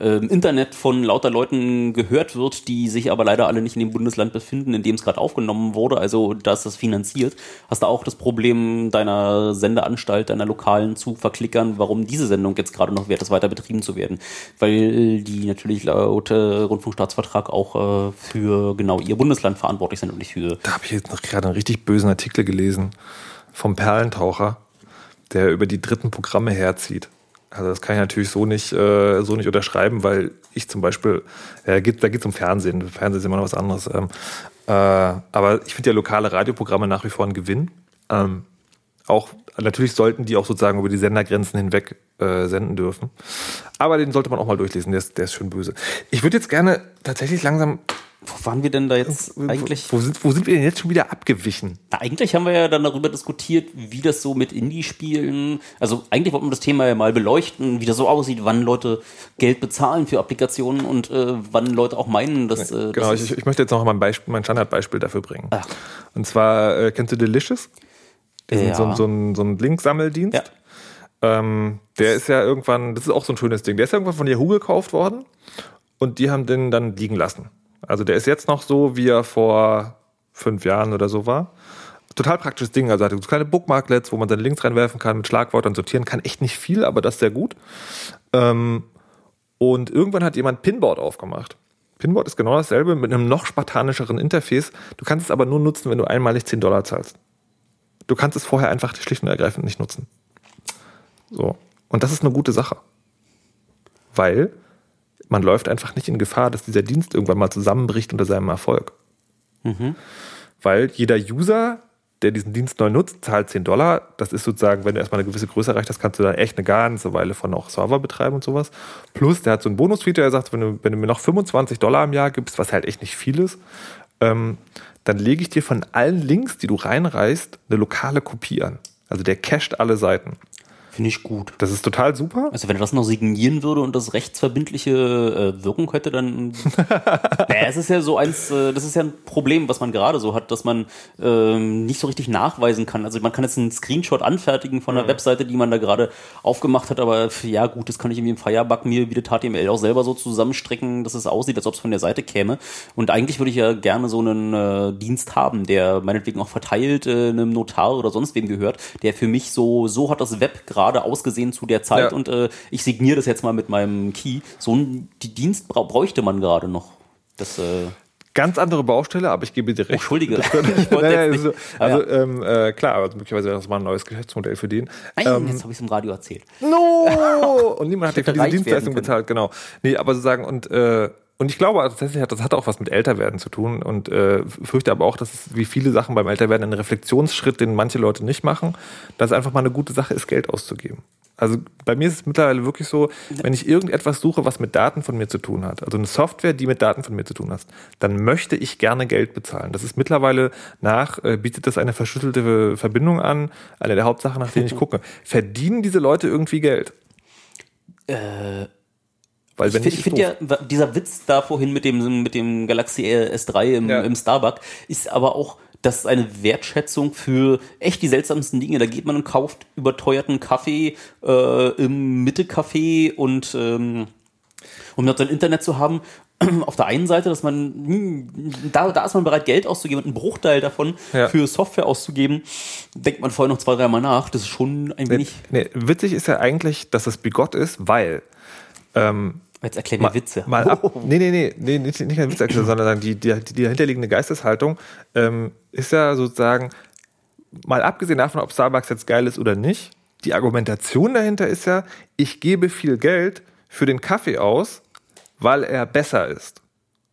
äh, im Internet von lauter Leuten gehört wird, die sich aber leider alle nicht in dem Bundesland befinden, in dem es gerade aufgenommen wurde, also dass das finanziert, hast du auch das Problem deiner Sendeanstalt, deiner lokalen zu verklickern, warum diese Sendung jetzt gerade noch wert ist, weiter betrieben zu werden. Weil die natürlich laut äh, Rundfunkstaatsvertrag auch äh, für genau ihr Bundesland verantwortlich sind und nicht für. Da habe ich jetzt noch gerade einen richtig bösen Artikel gelesen vom Perlentaucher, der über die dritten Programme herzieht. Also das kann ich natürlich so nicht, äh, so nicht unterschreiben, weil ich zum Beispiel, äh, geht, da geht es um Fernsehen. Fernsehen ist immer noch was anderes. Ähm, äh, aber ich finde ja lokale Radioprogramme nach wie vor ein Gewinn. Ähm, auch natürlich sollten die auch sozusagen über die Sendergrenzen hinweg äh, senden dürfen. Aber den sollte man auch mal durchlesen, der ist, der ist schön böse. Ich würde jetzt gerne tatsächlich langsam wo waren wir denn da jetzt eigentlich? Wo sind, wo sind wir denn jetzt schon wieder abgewichen? Na, eigentlich haben wir ja dann darüber diskutiert, wie das so mit Indie-Spielen, also eigentlich wollten wir das Thema ja mal beleuchten, wie das so aussieht, wann Leute Geld bezahlen für Applikationen und äh, wann Leute auch meinen, dass. Äh, genau, das ich, ich, möchte jetzt noch mal ein, Beispiel, mein Standardbeispiel dafür bringen. Ach. Und zwar, äh, kennst du Delicious? Das ja. so, so, ein, so ein Link-Sammeldienst. Ja. Ähm, der ist ja irgendwann, das ist auch so ein schönes Ding, der ist irgendwann von Yahoo gekauft worden und die haben den dann liegen lassen. Also der ist jetzt noch so, wie er vor fünf Jahren oder so war. Total praktisches Ding. Also hat so kleine Bookmarklets, wo man seine Links reinwerfen kann, mit Schlagwörtern sortieren kann. Echt nicht viel, aber das ist sehr gut. Ähm, und irgendwann hat jemand Pinboard aufgemacht. Pinboard ist genau dasselbe mit einem noch spartanischeren Interface. Du kannst es aber nur nutzen, wenn du einmalig 10 Dollar zahlst. Du kannst es vorher einfach schlicht und ergreifend nicht nutzen. So. Und das ist eine gute Sache. Weil man läuft einfach nicht in Gefahr, dass dieser Dienst irgendwann mal zusammenbricht unter seinem Erfolg. Mhm. Weil jeder User, der diesen Dienst neu nutzt, zahlt 10 Dollar. Das ist sozusagen, wenn du erstmal eine gewisse Größe erreicht hast, kannst du da echt eine ganze Weile von auch Server betreiben und sowas. Plus, der hat so einen Bonus-Feature, der sagt, wenn du, wenn du mir noch 25 Dollar im Jahr gibst, was halt echt nicht viel ist, ähm, dann lege ich dir von allen Links, die du reinreißt, eine lokale Kopie an. Also der cached alle Seiten. Finde ich gut. Das ist total super. Also wenn er das noch signieren würde und das rechtsverbindliche äh, Wirkung hätte, dann. naja, es ist ja so eins, äh, das ist ja ein Problem, was man gerade so hat, dass man ähm, nicht so richtig nachweisen kann. Also man kann jetzt einen Screenshot anfertigen von einer mhm. Webseite, die man da gerade aufgemacht hat, aber ja gut, das kann ich irgendwie im Firebug mir wie das HTML auch selber so zusammenstrecken, dass es aussieht, als ob es von der Seite käme. Und eigentlich würde ich ja gerne so einen äh, Dienst haben, der meinetwegen auch verteilt äh, einem Notar oder sonst wem gehört, der für mich so, so hat das Web gerade gerade ausgesehen zu der Zeit ja. und äh, ich signiere das jetzt mal mit meinem Key. So ein die Dienst bra bräuchte man gerade noch. Das, äh Ganz andere Baustelle, aber ich gebe dir recht. Oh, Entschuldige. ich naja, also, also ja. ähm, äh, klar, aber möglicherweise wäre das mal ein neues Geschäftsmodell für den. Nein, ähm, jetzt habe ich es im Radio erzählt. No! und niemand hat ja für diese Dienstleistung bezahlt, genau. Nee, aber sozusagen, und äh, und ich glaube tatsächlich, das hat auch was mit Älterwerden zu tun und äh, fürchte aber auch, dass es wie viele Sachen beim Älterwerden ein Reflexionsschritt, den manche Leute nicht machen, dass es einfach mal eine gute Sache ist, Geld auszugeben. Also bei mir ist es mittlerweile wirklich so, wenn ich irgendetwas suche, was mit Daten von mir zu tun hat, also eine Software, die mit Daten von mir zu tun hat, dann möchte ich gerne Geld bezahlen. Das ist mittlerweile nach, äh, bietet das eine verschlüsselte Verbindung an, eine der Hauptsachen, nach denen ich gucke. Verdienen diese Leute irgendwie Geld? Äh, Weil ich wenn finde nicht, find ja, dieser Witz da vorhin mit dem, mit dem Galaxy S3 im, Ja. im Starbuck ist aber auch, das ist eine Wertschätzung für echt die seltsamsten Dinge. Da geht man und kauft überteuerten Kaffee äh, im Mitte-Café und ähm, um dort sein Internet zu haben. Auf der einen Seite, dass man, hm, da, da ist man bereit, Geld auszugeben und einen Bruchteil davon Ja. für Software auszugeben. Denkt man vorher noch zwei, dreimal nach. Das ist schon ein wenig. Nee, witzig ist ja eigentlich, dass es bigott ist, weil ähm, Jetzt erklär mir Witze. Mal ab, nee, nee, nee, nee, nicht, nicht ein Witz, sondern die, die, die dahinterliegende Geisteshaltung ähm, ist ja sozusagen, mal abgesehen davon, ob Starbucks jetzt geil ist oder nicht, die Argumentation dahinter ist ja, ich gebe viel Geld für den Kaffee aus, weil er besser ist.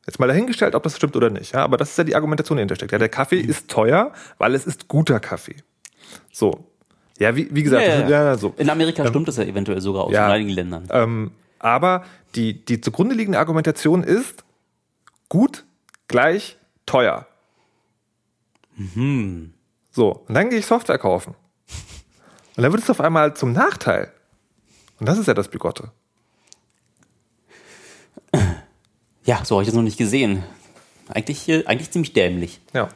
Jetzt mal dahingestellt, ob das stimmt oder nicht, ja, aber das ist ja die Argumentation, die dahinter steckt. Ja, der Kaffee ist teuer, weil es ist guter Kaffee. So. Ja, wie, wie gesagt, Ja, ja, ja. so. In Amerika stimmt das ja eventuell sogar aus in einigen Ländern. Ähm, aber die, die zugrunde liegende Argumentation ist gut gleich teuer. So, und dann gehe ich Software kaufen. Und dann wird es auf einmal zum Nachteil. Und das ist ja das Bigotte. Ja, so habe ich das noch nicht gesehen. Eigentlich, äh, eigentlich ziemlich dämlich. Ja.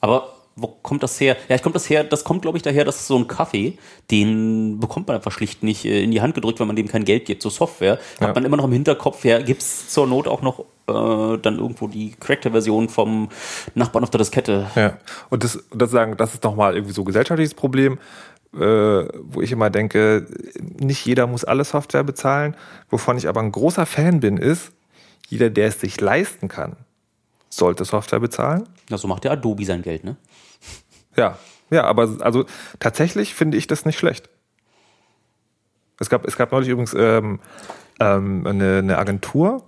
Aber wo kommt das her? Ja, ich kommt das her, das kommt, glaube ich, daher, dass so ein Kaffee, den bekommt man einfach schlicht nicht äh, in die Hand gedrückt, wenn man dem kein Geld gibt. So Software Ja. hat man immer noch im Hinterkopf, ja, gibt es zur Not auch noch äh, dann irgendwo die crackte Version vom Nachbarn auf der Diskette. Ja. Und das, das sagen, das ist nochmal irgendwie so ein gesellschaftliches Problem, äh, wo ich immer denke, nicht jeder muss alle Software bezahlen. Wovon ich aber ein großer Fan bin, ist, jeder, der es sich leisten kann, sollte Software bezahlen. Ja, so macht der Adobe sein Geld, ne? Ja, ja, aber also tatsächlich finde ich das nicht schlecht. Es gab, es gab neulich übrigens ähm, ähm, eine, eine Agentur,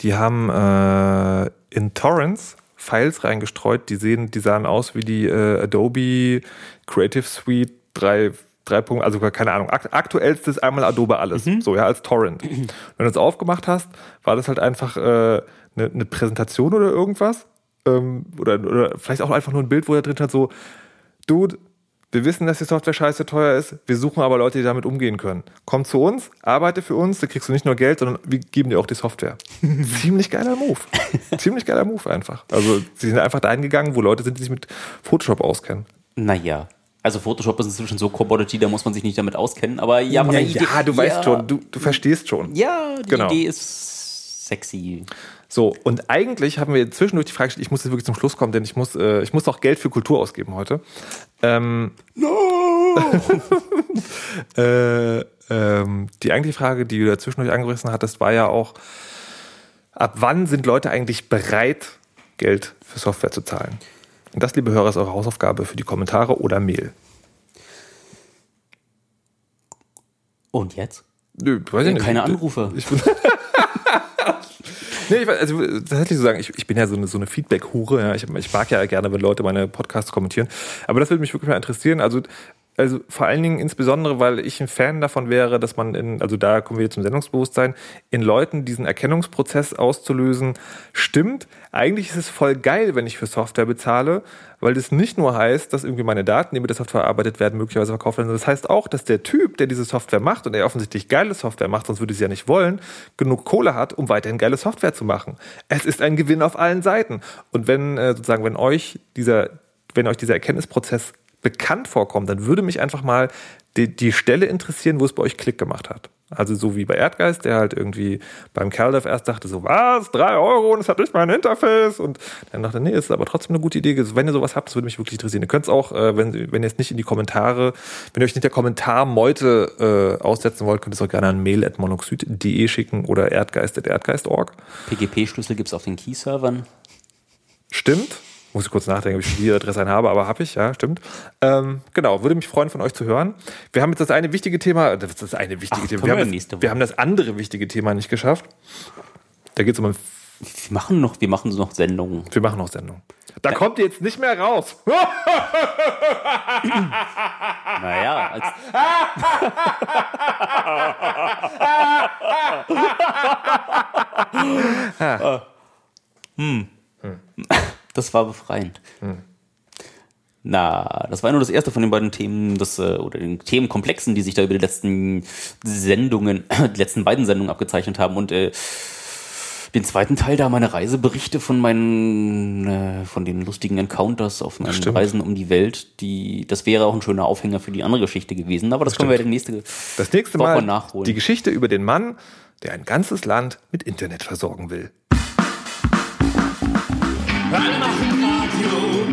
die haben äh, in Torrents Files reingestreut, die sehen, die sahen aus wie die äh, Adobe Creative Suite 3, 3 Punkt, also keine Ahnung, akt, aktuellstes einmal Adobe alles, so ja, als Torrent. Wenn du es aufgemacht hast, war das halt einfach äh, eine, eine Präsentation oder irgendwas. Ähm, oder, oder vielleicht auch einfach nur ein Bild, wo da drin hat so, Dude, wir wissen, dass die Software scheiße teuer ist, wir suchen aber Leute, die damit umgehen können. Komm zu uns, arbeite für uns, da kriegst du nicht nur Geld, sondern wir geben dir auch die Software. Ziemlich geiler Move. Ziemlich geiler Move einfach. Also sie sind einfach dahin gegangen, wo Leute sind, die sich mit Photoshop auskennen. Naja. Also Photoshop ist inzwischen so Commodity, da muss man sich nicht damit auskennen. Aber ja, von der Idee, ja, du weißt schon, du, du verstehst schon. Ja, die Genau. Idee ist sexy. So, und eigentlich haben wir zwischendurch die Frage gestellt, ich muss jetzt wirklich zum Schluss kommen, denn ich muss, äh, ich muss auch Geld für Kultur ausgeben heute. Ähm, äh, ähm, die eigentliche Frage, die du da zwischendurch angerissen hattest, war ja auch, ab wann sind Leute eigentlich bereit, Geld für Software zu zahlen? Und das, liebe Hörer, ist eure Hausaufgabe für die Kommentare oder Mail. Und jetzt? Nö, weiß ich nicht. Keine Anrufe. Ich bin nee, ich, also tatsächlich so sagen, ich, ich bin ja so eine, so eine Feedback-Hure. Ja. Ich, ich mag ja gerne, wenn Leute meine Podcasts kommentieren. Aber das würde mich wirklich mal interessieren. Also, also vor allen Dingen insbesondere, weil ich ein Fan davon wäre, dass man in, also da kommen wir zum Sendungsbewusstsein, in Leuten diesen Erkennungsprozess auszulösen, stimmt. Eigentlich ist es voll geil, wenn ich für Software bezahle, weil das nicht nur heißt, dass irgendwie meine Daten, die mit der Software verarbeitet werden, möglicherweise verkauft werden, sondern das heißt auch, dass der Typ, der diese Software macht und der offensichtlich geile Software macht, sonst würde sie ja nicht wollen, genug Kohle hat, um weiterhin geile Software zu machen. Es ist ein Gewinn auf allen Seiten. Und wenn äh, sozusagen, wenn euch dieser, wenn euch dieser Erkenntnisprozess bekannt vorkommt, dann würde mich einfach mal die, die Stelle interessieren, wo es bei euch Klick gemacht hat. Also so wie bei Erdgeist, der halt irgendwie beim CalDev erst dachte so, was, drei Euro und es hat nicht mal ein Interface und dann dachte, nee, ist aber trotzdem eine gute Idee. Also wenn ihr sowas habt, das würde mich wirklich interessieren. Ihr könnt es auch, äh, wenn, wenn ihr es nicht in die Kommentare, wenn ihr euch nicht der Kommentarmeute äh, aussetzen wollt, könnt ihr es auch gerne an mail.monoxid.de schicken oder erdgeist.erdgeist.org. PGP-Schlüssel gibt es auf den Key-Servern. Stimmt. Muss ich kurz nachdenken, ob ich die Adresse habe, aber habe ich, ja, stimmt. Ähm, genau, würde mich freuen, von euch zu hören. Wir haben jetzt das eine wichtige Thema, das ist das eine wichtige Ach, Thema. Wir wir haben, das, wir haben das andere wichtige Thema nicht geschafft. Da geht es um, ein- Wir machen noch, wir machen noch Sendungen. wir machen noch Sendung. Da kommt ihr jetzt nicht mehr raus. Naja, als, hm. Das war befreiend. Na, das war nur das erste von den beiden Themen, das, äh, oder den Themenkomplexen, die sich da über die letzten Sendungen, die letzten beiden Sendungen abgezeichnet haben. Und äh, den zweiten Teil da meine Reiseberichte von meinen, äh, von den lustigen Encounters auf meinen Stimmt. Reisen um die Welt, die, das wäre auch ein schöner Aufhänger für die andere Geschichte gewesen. Aber das können wir ja die nächste Das nächste Woche Mal nachholen. die Geschichte über den Mann, der ein ganzes Land mit Internet versorgen will. Alle machen